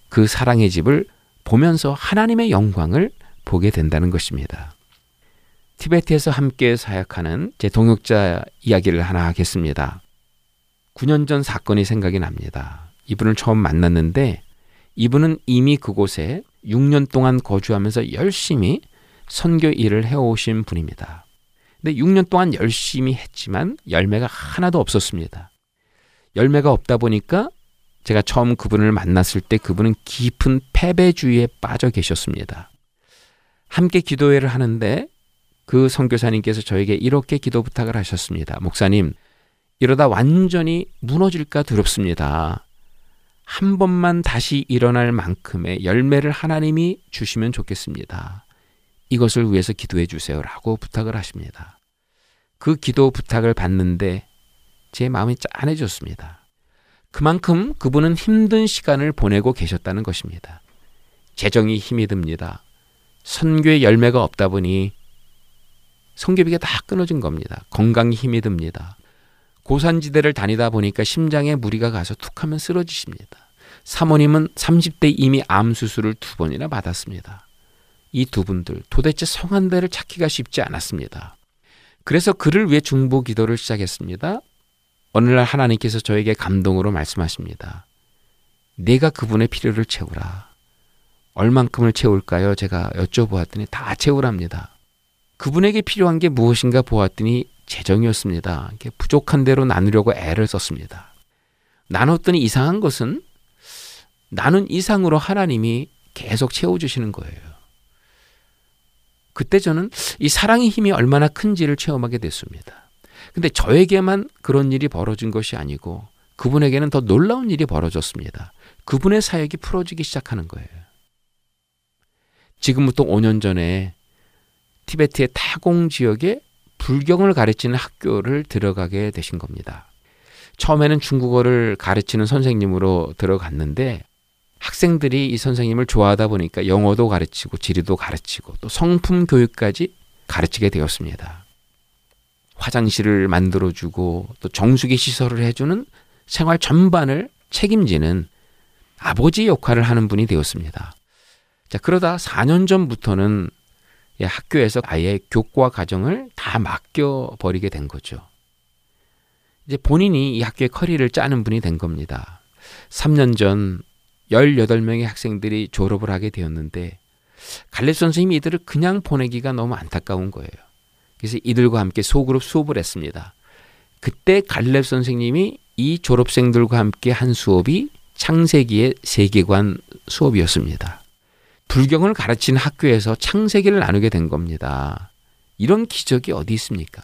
그 사랑의 집을 보면서 하나님의 영광을 보게 된다는 것입니다. 티베트에서 함께 사역하는 제 동역자 이야기를 하나 하겠습니다. 9년 전 사건이 생각이 납니다. 이분을 처음 만났는데 이분은 이미 그곳에 6년 동안 거주하면서 열심히 선교 일을 해오신 분입니다. 근데 6년 동안 열심히 했지만 열매가 하나도 없었습니다. 열매가 없다 보니까 제가 처음 그분을 만났을 때 그분은 깊은 패배주의에 빠져 계셨습니다. 함께 기도회를 하는데 그 선교사님께서 저에게 이렇게 기도 부탁을 하셨습니다. 목사님, 이러다 완전히 무너질까 두렵습니다. 한 번만 다시 일어날 만큼의 열매를 하나님이 주시면 좋겠습니다. 이것을 위해서 기도해 주세요 라고 부탁을 하십니다. 그 기도 부탁을 받는데 제 마음이 짠해졌습니다. 그만큼 그분은 힘든 시간을 보내고 계셨다는 것입니다. 재정이 힘이 듭니다. 선교의 열매가 없다 보니 성교비가 다 끊어진 겁니다. 건강이 힘이 듭니다. 고산지대를 다니다 보니까 심장에 무리가 가서 툭 하면 쓰러지십니다. 사모님은 30대 이미 암 수술을 두 번이나 받았습니다. 이 두 분들 도대체 성한 대를 찾기가 쉽지 않았습니다. 그래서 그를 위해 중보 기도를 시작했습니다. 어느 날 하나님께서 저에게 감동으로 말씀하십니다. 내가 그분의 필요를 채우라. 얼만큼을 채울까요? 제가 여쭤보았더니 다 채우랍니다. 그분에게 필요한 게 무엇인가 보았더니 재정이었습니다. 부족한 대로 나누려고 애를 썼습니다. 나눴더니 이상한 것은 나는 이상으로 하나님이 계속 채워주시는 거예요. 그때 저는 이 사랑의 힘이 얼마나 큰지를 체험하게 됐습니다. 근데 저에게만 그런 일이 벌어진 것이 아니고 그분에게는 더 놀라운 일이 벌어졌습니다. 그분의 사역이 풀어지기 시작하는 거예요. 지금부터 5년 전에 티베트의 타공 지역에 불경을 가르치는 학교를 들어가게 되신 겁니다. 처음에는 중국어를 가르치는 선생님으로 들어갔는데 학생들이 이 선생님을 좋아하다 보니까 영어도 가르치고 지리도 가르치고 또 성품 교육까지 가르치게 되었습니다. 화장실을 만들어주고 또 정수기 시설을 해주는 생활 전반을 책임지는 아버지 역할을 하는 분이 되었습니다. 자, 그러다 4년 전부터는 학교에서 아예 교과 과정을 다 맡겨 버리게 된 거죠. 이제 본인이 이 학교의 커리를 짜는 분이 된 겁니다. 3년 전 18명의 학생들이 졸업을 하게 되었는데 갈렙 선생님이 이들을 그냥 보내기가 너무 안타까운 거예요. 그래서 이들과 함께 소그룹 수업을 했습니다. 그때 갈렙 선생님이 이 졸업생들과 함께 한 수업이 창세기의 세계관 수업이었습니다. 불경을 가르치는 학교에서 창세기를 나누게 된 겁니다. 이런 기적이 어디 있습니까?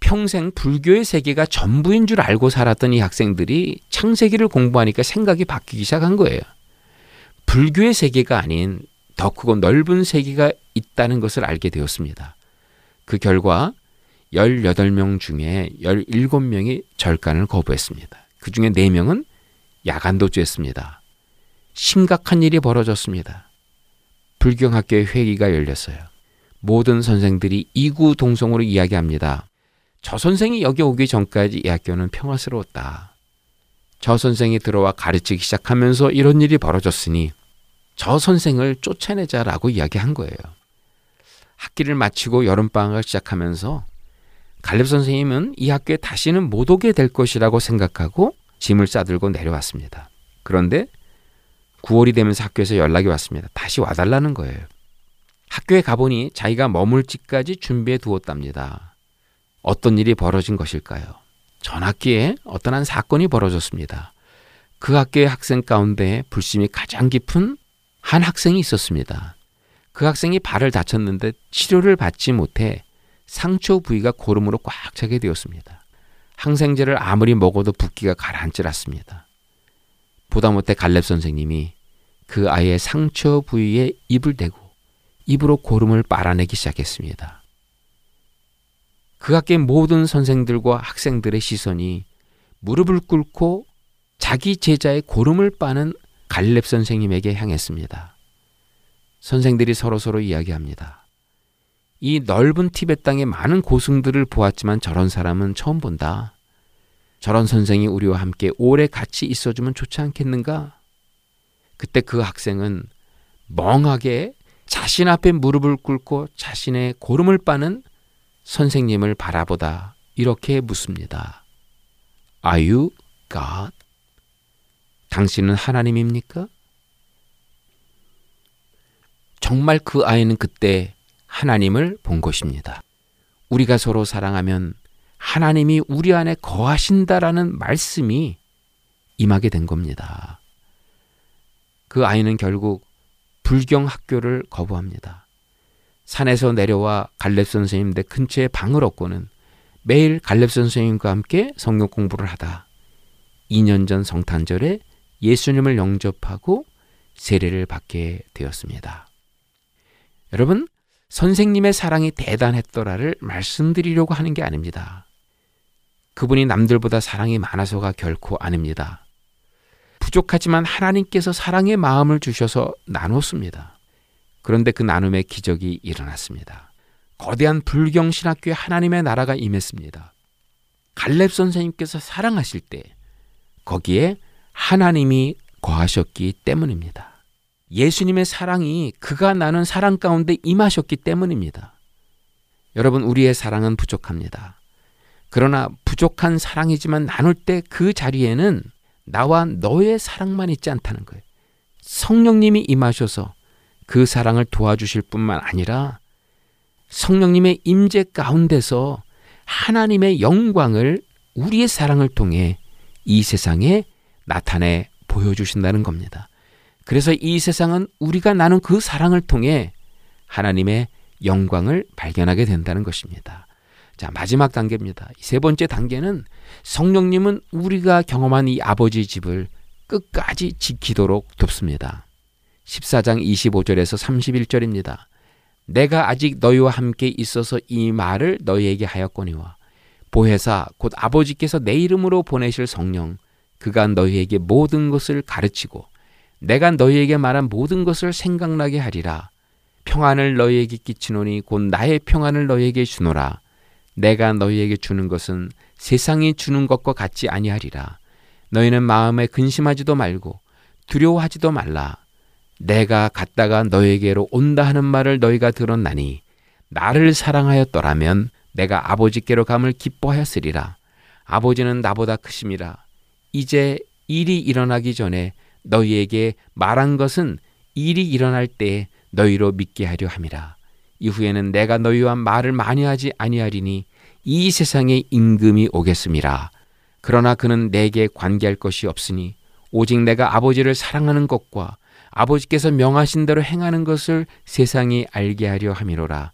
평생 불교의 세계가 전부인 줄 알고 살았던 이 학생들이 창세기를 공부하니까 생각이 바뀌기 시작한 거예요. 불교의 세계가 아닌 더 크고 넓은 세계가 있다는 것을 알게 되었습니다. 그 결과 18명 중에 17명이 절간을 거부했습니다. 그 중에 4명은 야간도주했습니다. 심각한 일이 벌어졌습니다. 불경학교의 회의가 열렸어요. 모든 선생들이 이구동성으로 이야기합니다. 저 선생이 여기 오기 전까지 이 학교는 평화스러웠다. 저 선생이 들어와 가르치기 시작하면서 이런 일이 벌어졌으니 저 선생을 쫓아내자라고 이야기한 거예요. 학기를 마치고 여름방학을 시작하면서 갈렙 선생님은 이 학교에 다시는 못 오게 될 것이라고 생각하고 짐을 싸들고 내려왔습니다. 그런데 9월이 되면서 학교에서 연락이 왔습니다. 다시 와달라는 거예요. 학교에 가보니 자기가 머물 집까지 준비해 두었답니다. 어떤 일이 벌어진 것일까요? 전 학기에 어떤 한 사건이 벌어졌습니다. 그 학교의 학생 가운데 불심이 가장 깊은 한 학생이 있었습니다. 그 학생이 발을 다쳤는데 치료를 받지 못해 상처 부위가 고름으로 꽉 차게 되었습니다. 항생제를 아무리 먹어도 붓기가 가라앉질 않습니다. 보다 못해 갈렙 선생님이 그 아이의 상처 부위에 입을 대고 입으로 고름을 빨아내기 시작했습니다. 그 학교의 모든 선생들과 학생들의 시선이 무릎을 꿇고 자기 제자의 고름을 빠는 갈렙 선생님에게 향했습니다. 선생들이 서로서로 이야기합니다. 이 넓은 티벳 땅에 많은 고승들을 보았지만 저런 사람은 처음 본다. 저런 선생이 우리와 함께 오래 같이 있어주면 좋지 않겠는가? 그때 그 학생은 멍하게 자신 앞에 무릎을 꿇고 자신의 고름을 빠는 선생님을 바라보다 이렇게 묻습니다. Are you God? 당신은 하나님입니까? 정말 그 아이는 그때 하나님을 본 것입니다. 우리가 서로 사랑하면 하나님이 우리 안에 거하신다라는 말씀이 임하게 된 겁니다. 그 아이는 결국 불경 학교를 거부합니다. 산에서 내려와 갈렙 선생님 내 근처에 방을 얻고는 매일 갈렙 선생님과 함께 성경 공부를 하다 2년 전 성탄절에 예수님을 영접하고 세례를 받게 되었습니다. 여러분, 선생님의 사랑이 대단했더라를 말씀드리려고 하는 게 아닙니다. 그분이 남들보다 사랑이 많아서가 결코 아닙니다. 부족하지만 하나님께서 사랑의 마음을 주셔서 나눴습니다. 그런데 그 나눔의 기적이 일어났습니다. 거대한 불경 신학교에 하나님의 나라가 임했습니다. 갈렙 선생님께서 사랑하실 때 거기에 하나님이 거하셨기 때문입니다. 예수님의 사랑이 그가 나눈 사랑 가운데 임하셨기 때문입니다. 여러분, 우리의 사랑은 부족합니다. 그러나 부족한 사랑이지만 나눌 때 그 자리에는 나와 너의 사랑만 있지 않다는 거예요. 성령님이 임하셔서 그 사랑을 도와주실 뿐만 아니라 성령님의 임재 가운데서 하나님의 영광을 우리의 사랑을 통해 이 세상에 나타내 보여주신다는 겁니다. 그래서 이 세상은 우리가 나눈 그 사랑을 통해 하나님의 영광을 발견하게 된다는 것입니다. 자, 마지막 단계입니다. 세 번째 단계는 성령님은 우리가 경험한 이 아버지 집을 끝까지 지키도록 돕습니다. 14장 25절에서 31절입니다. 내가 아직 너희와 함께 있어서 이 말을 너희에게 하였거니와 보혜사 곧 아버지께서 내 이름으로 보내실 성령 그가 너희에게 모든 것을 가르치고 내가 너희에게 말한 모든 것을 생각나게 하리라 평안을 너희에게 끼치노니 곧 나의 평안을 너희에게 주노라 내가 너희에게 주는 것은 세상이 주는 것과 같지 아니하리라. 너희는 마음에 근심하지도 말고 두려워하지도 말라. 내가 갔다가 너희에게로 온다 하는 말을 너희가 들었나니 나를 사랑하였더라면 내가 아버지께로 감을 기뻐하였으리라. 아버지는 나보다 크심이라. 이제 일이 일어나기 전에 너희에게 말한 것은 일이 일어날 때 너희로 믿게 하려 함이라. 이후에는 내가 너희와 말을 많이 하지 아니하리니 이 세상에 임금이 오겠음이라 그러나 그는 내게 관계할 것이 없으니 오직 내가 아버지를 사랑하는 것과 아버지께서 명하신 대로 행하는 것을 세상이 알게 하려 함이로라.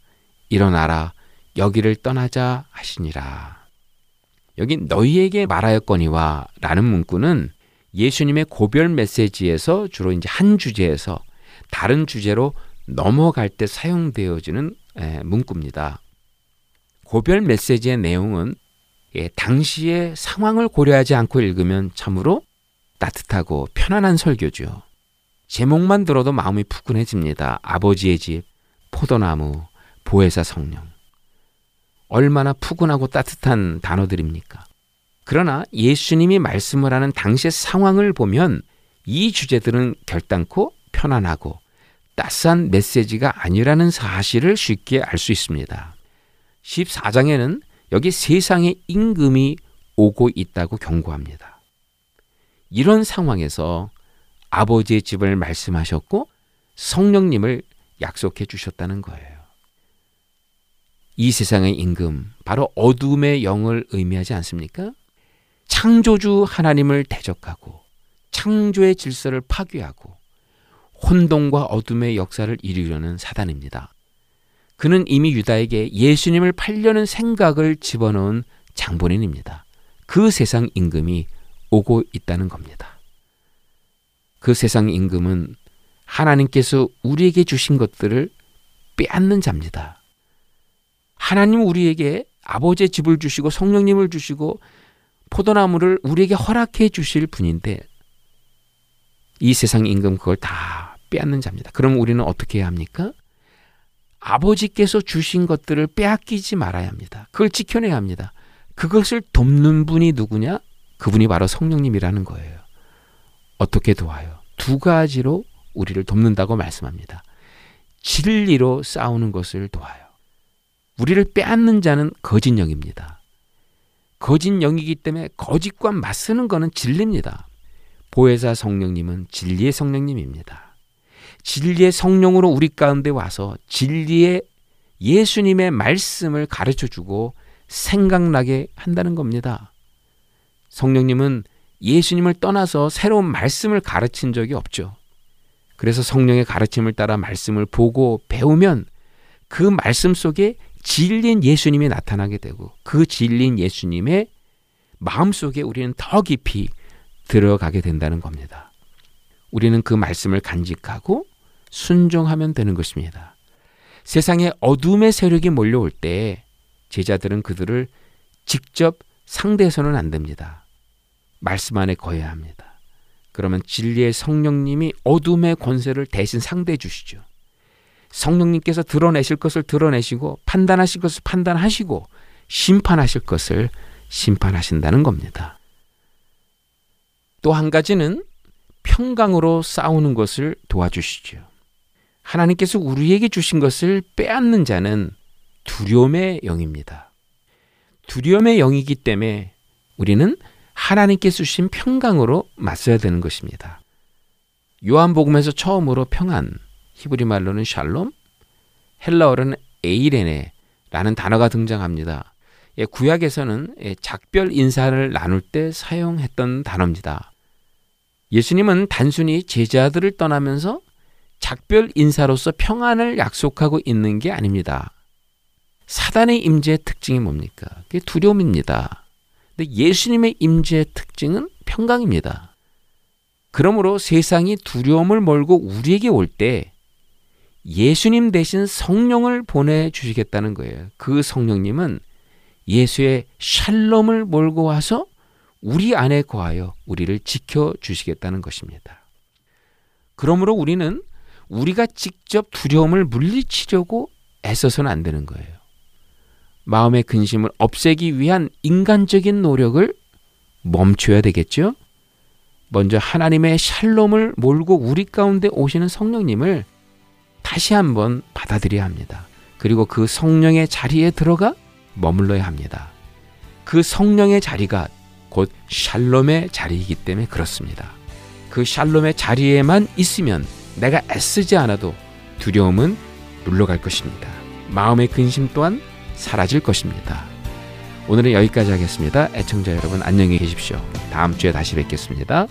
일어나라. 여기를 떠나자 하시니라. 여기 너희에게 말하였거니와 라는 문구는 예수님의 고별 메시지에서 주로 이제 한 주제에서 다른 주제로 넘어갈 때 사용되어지는 문구입니다. 고별 메시지의 내용은 예, 당시의 상황을 고려하지 않고 읽으면 참으로 따뜻하고 편안한 설교죠. 제목만 들어도 마음이 푸근해집니다. 아버지의 집, 포도나무, 보혜사 성령. 얼마나 푸근하고 따뜻한 단어들입니까? 그러나 예수님이 말씀을 하는 당시의 상황을 보면 이 주제들은 결단코 편안하고 따스한 메시지가 아니라는 사실을 쉽게 알 수 있습니다. 14장에는 여기 세상의 임금이 오고 있다고 경고합니다. 이런 상황에서 아버지의 집을 말씀하셨고 성령님을 약속해 주셨다는 거예요. 이 세상의 임금, 바로 어둠의 영을 의미하지 않습니까? 창조주 하나님을 대적하고 창조의 질서를 파괴하고 혼돈과 어둠의 역사를 이루려는 사단입니다. 그는 이미 유다에게 예수님을 팔려는 생각을 집어넣은 장본인입니다. 그 세상 임금이 오고 있다는 겁니다. 그 세상 임금은 하나님께서 우리에게 주신 것들을 빼앗는 자입니다. 하나님 우리에게 아버지의 집을 주시고 성령님을 주시고 포도나무를 우리에게 허락해 주실 분인데 이 세상 임금 그걸 다 빼앗는 자입니다. 그럼 우리는 어떻게 해야 합니까? 아버지께서 주신 것들을 빼앗기지 말아야 합니다. 그걸 지켜내야 합니다. 그것을 돕는 분이 누구냐? 그분이 바로 성령님이라는 거예요. 어떻게 도와요? 두 가지로 우리를 돕는다고 말씀합니다. 진리로 싸우는 것을 도와요. 우리를 빼앗는 자는 거짓 영입니다. 거짓 영이기 때문에 거짓과 맞서는 것은 진리입니다. 보혜사 성령님은 진리의 성령님입니다. 진리의 성령으로 우리 가운데 와서 진리의 예수님의 말씀을 가르쳐 주고 생각나게 한다는 겁니다. 성령님은 예수님을 떠나서 새로운 말씀을 가르친 적이 없죠. 그래서 성령의 가르침을 따라 말씀을 보고 배우면 그 말씀 속에 진리인 예수님이 나타나게 되고 그 진리인 예수님의 마음 속에 우리는 더 깊이 들어가게 된다는 겁니다. 우리는 그 말씀을 간직하고 순종하면 되는 것입니다. 세상에 어둠의 세력이 몰려올 때 제자들은 그들을 직접 상대해서는 안 됩니다. 말씀 안에 거해야 합니다. 그러면 진리의 성령님이 어둠의 권세를 대신 상대해 주시죠. 성령님께서 드러내실 것을 드러내시고 판단하실 것을 판단하시고 심판하실 것을 심판하신다는 겁니다. 또 한 가지는 평강으로 싸우는 것을 도와주시죠. 하나님께서 우리에게 주신 것을 빼앗는 자는 두려움의 영입니다. 두려움의 영이기 때문에 우리는 하나님께서 주신 평강으로 맞서야 되는 것입니다. 요한복음에서 처음으로 평안, 히브리 말로는 샬롬, 헬라어로는 에이레네라는 단어가 등장합니다. 예, 구약에서는 예, 작별 인사를 나눌 때 사용했던 단어입니다. 예수님은 단순히 제자들을 떠나면서 작별 인사로서 평안을 약속하고 있는 게 아닙니다. 사단의 임재의 특징이 뭡니까? 그게 두려움입니다. 근데 예수님의 임재의 특징은 평강입니다. 그러므로 세상이 두려움을 몰고 우리에게 올 때 예수님 대신 성령을 보내주시겠다는 거예요. 그 성령님은 예수의 샬롬을 몰고 와서 우리 안에 거하여 우리를 지켜 주시겠다는 것입니다. 그러므로 우리는 우리가 직접 두려움을 물리치려고 애써서는 안 되는 거예요. 마음의 근심을 없애기 위한 인간적인 노력을 멈춰야 되겠죠? 먼저 하나님의 샬롬을 몰고 우리 가운데 오시는 성령님을 다시 한번 받아들여야 합니다. 그리고 그 성령의 자리에 들어가 머물러야 합니다. 그 성령의 자리가 곧 샬롬의 자리이기 때문에 그렇습니다. 그 샬롬의 자리에만 있으면 내가 애쓰지 않아도 두려움은 물러갈 것입니다. 마음의 근심 또한 사라질 것입니다. 오늘은 여기까지 하겠습니다. 애청자 여러분 안녕히 계십시오. 다음 주에 다시 뵙겠습니다.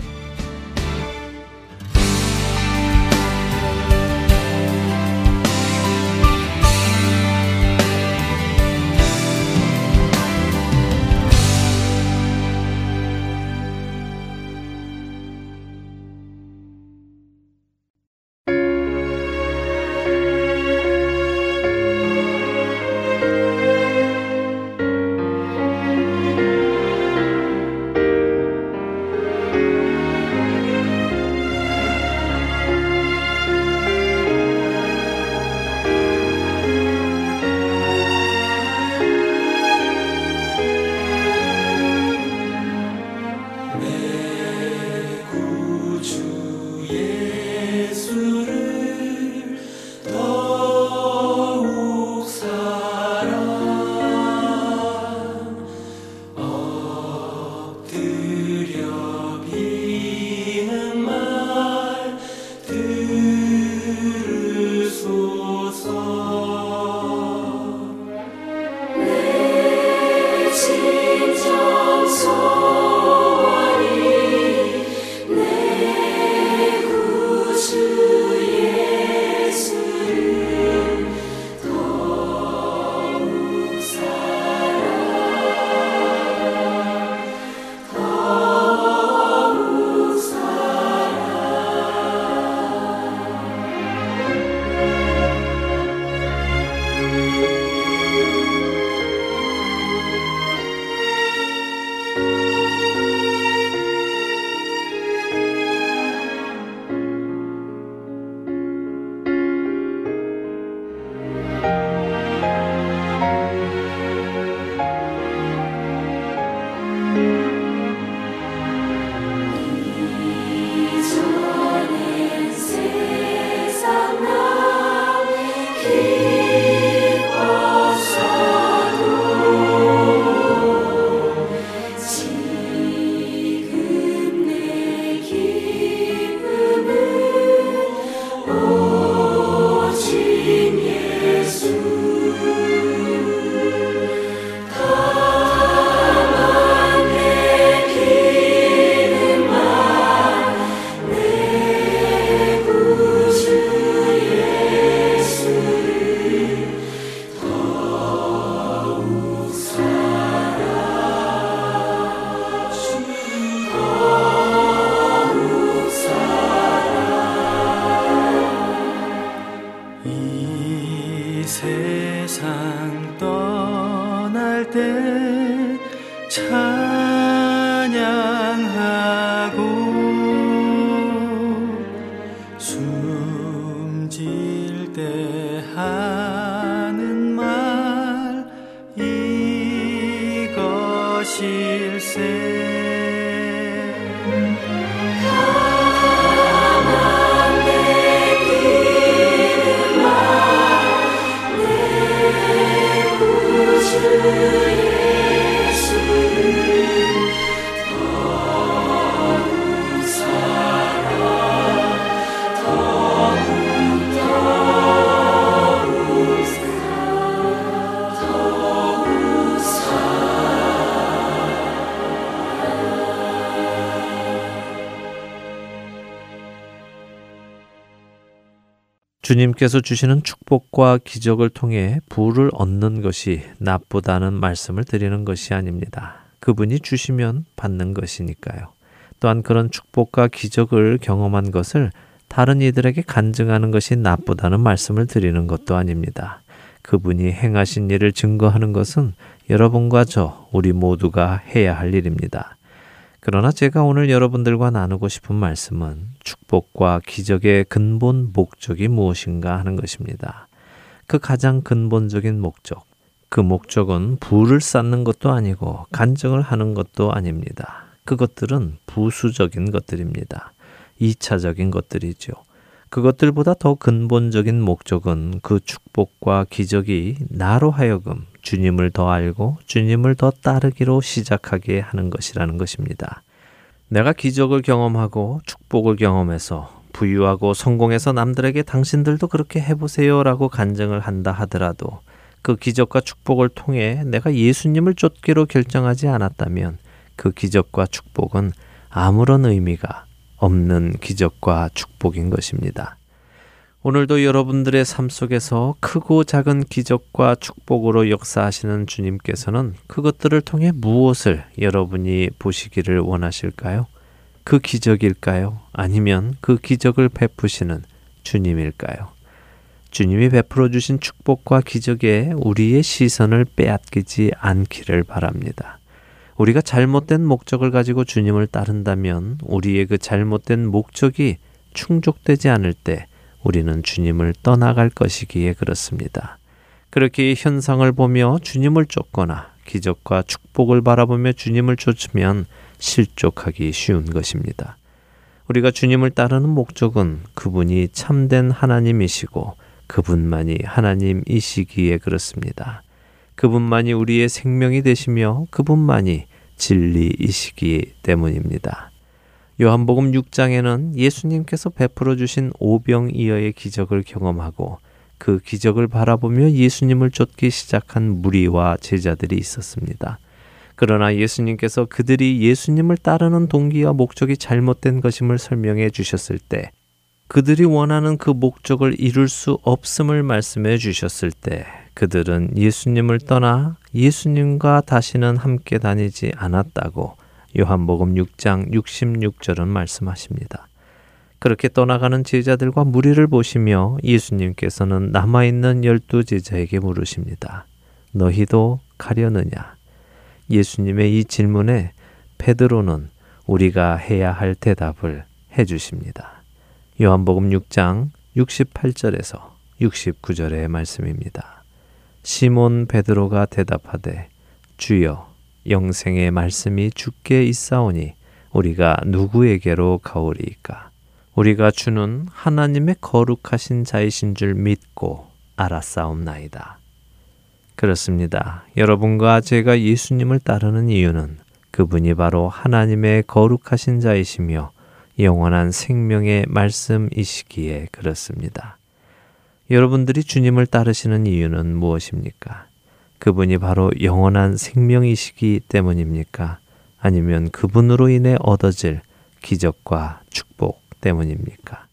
주님께서 주시는 축복과 기적을 통해 부를 얻는 것이 나쁘다는 말씀을 드리는 것이 아닙니다. 그분이 주시면 받는 것이니까요. 또한 그런 축복과 기적을 경험한 것을 다른 이들에게 간증하는 것이 나쁘다는 말씀을 드리는 것도 아닙니다. 그분이 행하신 일을 증거하는 것은 여러분과 저, 우리 모두가 해야 할 일입니다. 그러나 제가 오늘 여러분들과 나누고 싶은 말씀은 축복과 기적의 근본 목적이 무엇인가 하는 것입니다. 그 가장 근본적인 목적, 그 목적은 부를 쌓는 것도 아니고 간증을 하는 것도 아닙니다. 그것들은 부수적인 것들입니다. 2차적인 것들이죠. 그것들보다 더 근본적인 목적은 그 축복과 기적이 나로 하여금 주님을 더 알고 주님을 더 따르기로 시작하게 하는 것이라는 것입니다. 내가 기적을 경험하고 축복을 경험해서 부유하고 성공해서 남들에게 당신들도 그렇게 해보세요 라고 간증을 한다 하더라도 그 기적과 축복을 통해 내가 예수님을 쫓기로 결정하지 않았다면 그 기적과 축복은 아무런 의미가 없는 기적과 축복인 것입니다. 오늘도 여러분들의 삶 속에서 크고 작은 기적과 축복으로 역사하시는 주님께서는 그것들을 통해 무엇을 여러분이 보시기를 원하실까요? 그 기적일까요? 아니면 그 기적을 베푸시는 주님일까요? 주님이 베풀어 주신 축복과 기적에 우리의 시선을 빼앗기지 않기를 바랍니다. 우리가 잘못된 목적을 가지고 주님을 따른다면 우리의 그 잘못된 목적이 충족되지 않을 때 우리는 주님을 떠나갈 것이기에 그렇습니다. 그렇게 현상을 보며 주님을 쫓거나 기적과 축복을 바라보며 주님을 쫓으면 실족하기 쉬운 것입니다. 우리가 주님을 따르는 목적은 그분이 참된 하나님이시고 그분만이 하나님이시기에 그렇습니다. 그분만이 우리의 생명이 되시며 그분만이 진리이시기 때문입니다. 요한복음 6장에는 예수님께서 베풀어 주신 오병이어의 기적을 경험하고 그 기적을 바라보며 예수님을 쫓기 시작한 무리와 제자들이 있었습니다. 그러나 예수님께서 그들이 예수님을 따르는 동기와 목적이 잘못된 것임을 설명해 주셨을 때 그들이 원하는 그 목적을 이룰 수 없음을 말씀해 주셨을 때 그들은 예수님을 떠나 예수님과 다시는 함께 다니지 않았다고 요한복음 6장 66절은 말씀하십니다. 그렇게 떠나가는 제자들과 무리를 보시며 예수님께서는 남아있는 열두 제자에게 물으십니다. 너희도 가려느냐? 예수님의 이 질문에 베드로는 우리가 해야 할 대답을 해 주십니다. 요한복음 6장 68절에서 69절의 말씀입니다. 시몬 베드로가 대답하되 주여 영생의 말씀이 주께 있사오니 우리가 누구에게로 가오리이까 우리가 주는 하나님의 거룩하신 자이신 줄 믿고 알았사옵나이다. 그렇습니다. 여러분과 제가 예수님을 따르는 이유는 그분이 바로 하나님의 거룩하신 자이시며 영원한 생명의 말씀이시기에 그렇습니다. 여러분들이 주님을 따르시는 이유는 무엇입니까? 그분이 바로 영원한 생명이시기 때문입니까? 아니면 그분으로 인해 얻어질 기적과 축복 때문입니까?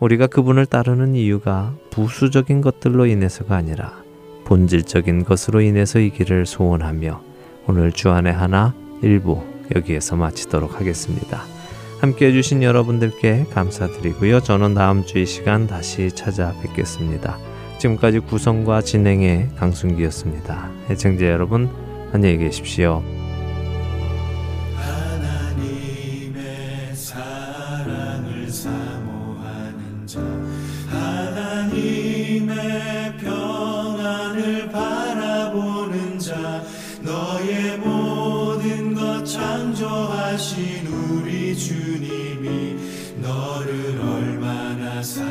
우리가 그분을 따르는 이유가 부수적인 것들로 인해서가 아니라 본질적인 것으로 인해서이기를 소원하며 오늘 주안의 하나 일부 여기에서 마치도록 하겠습니다. 함께 해주신 여러분들께 감사드리고요. 저는 다음 주 이 시간 다시 찾아뵙겠습니다. 지금까지 구성과 진행의 강순기였습니다. 애청자 여러분 안녕히 계십시오. 창조하신 우리 주님이 너를 얼마나 사랑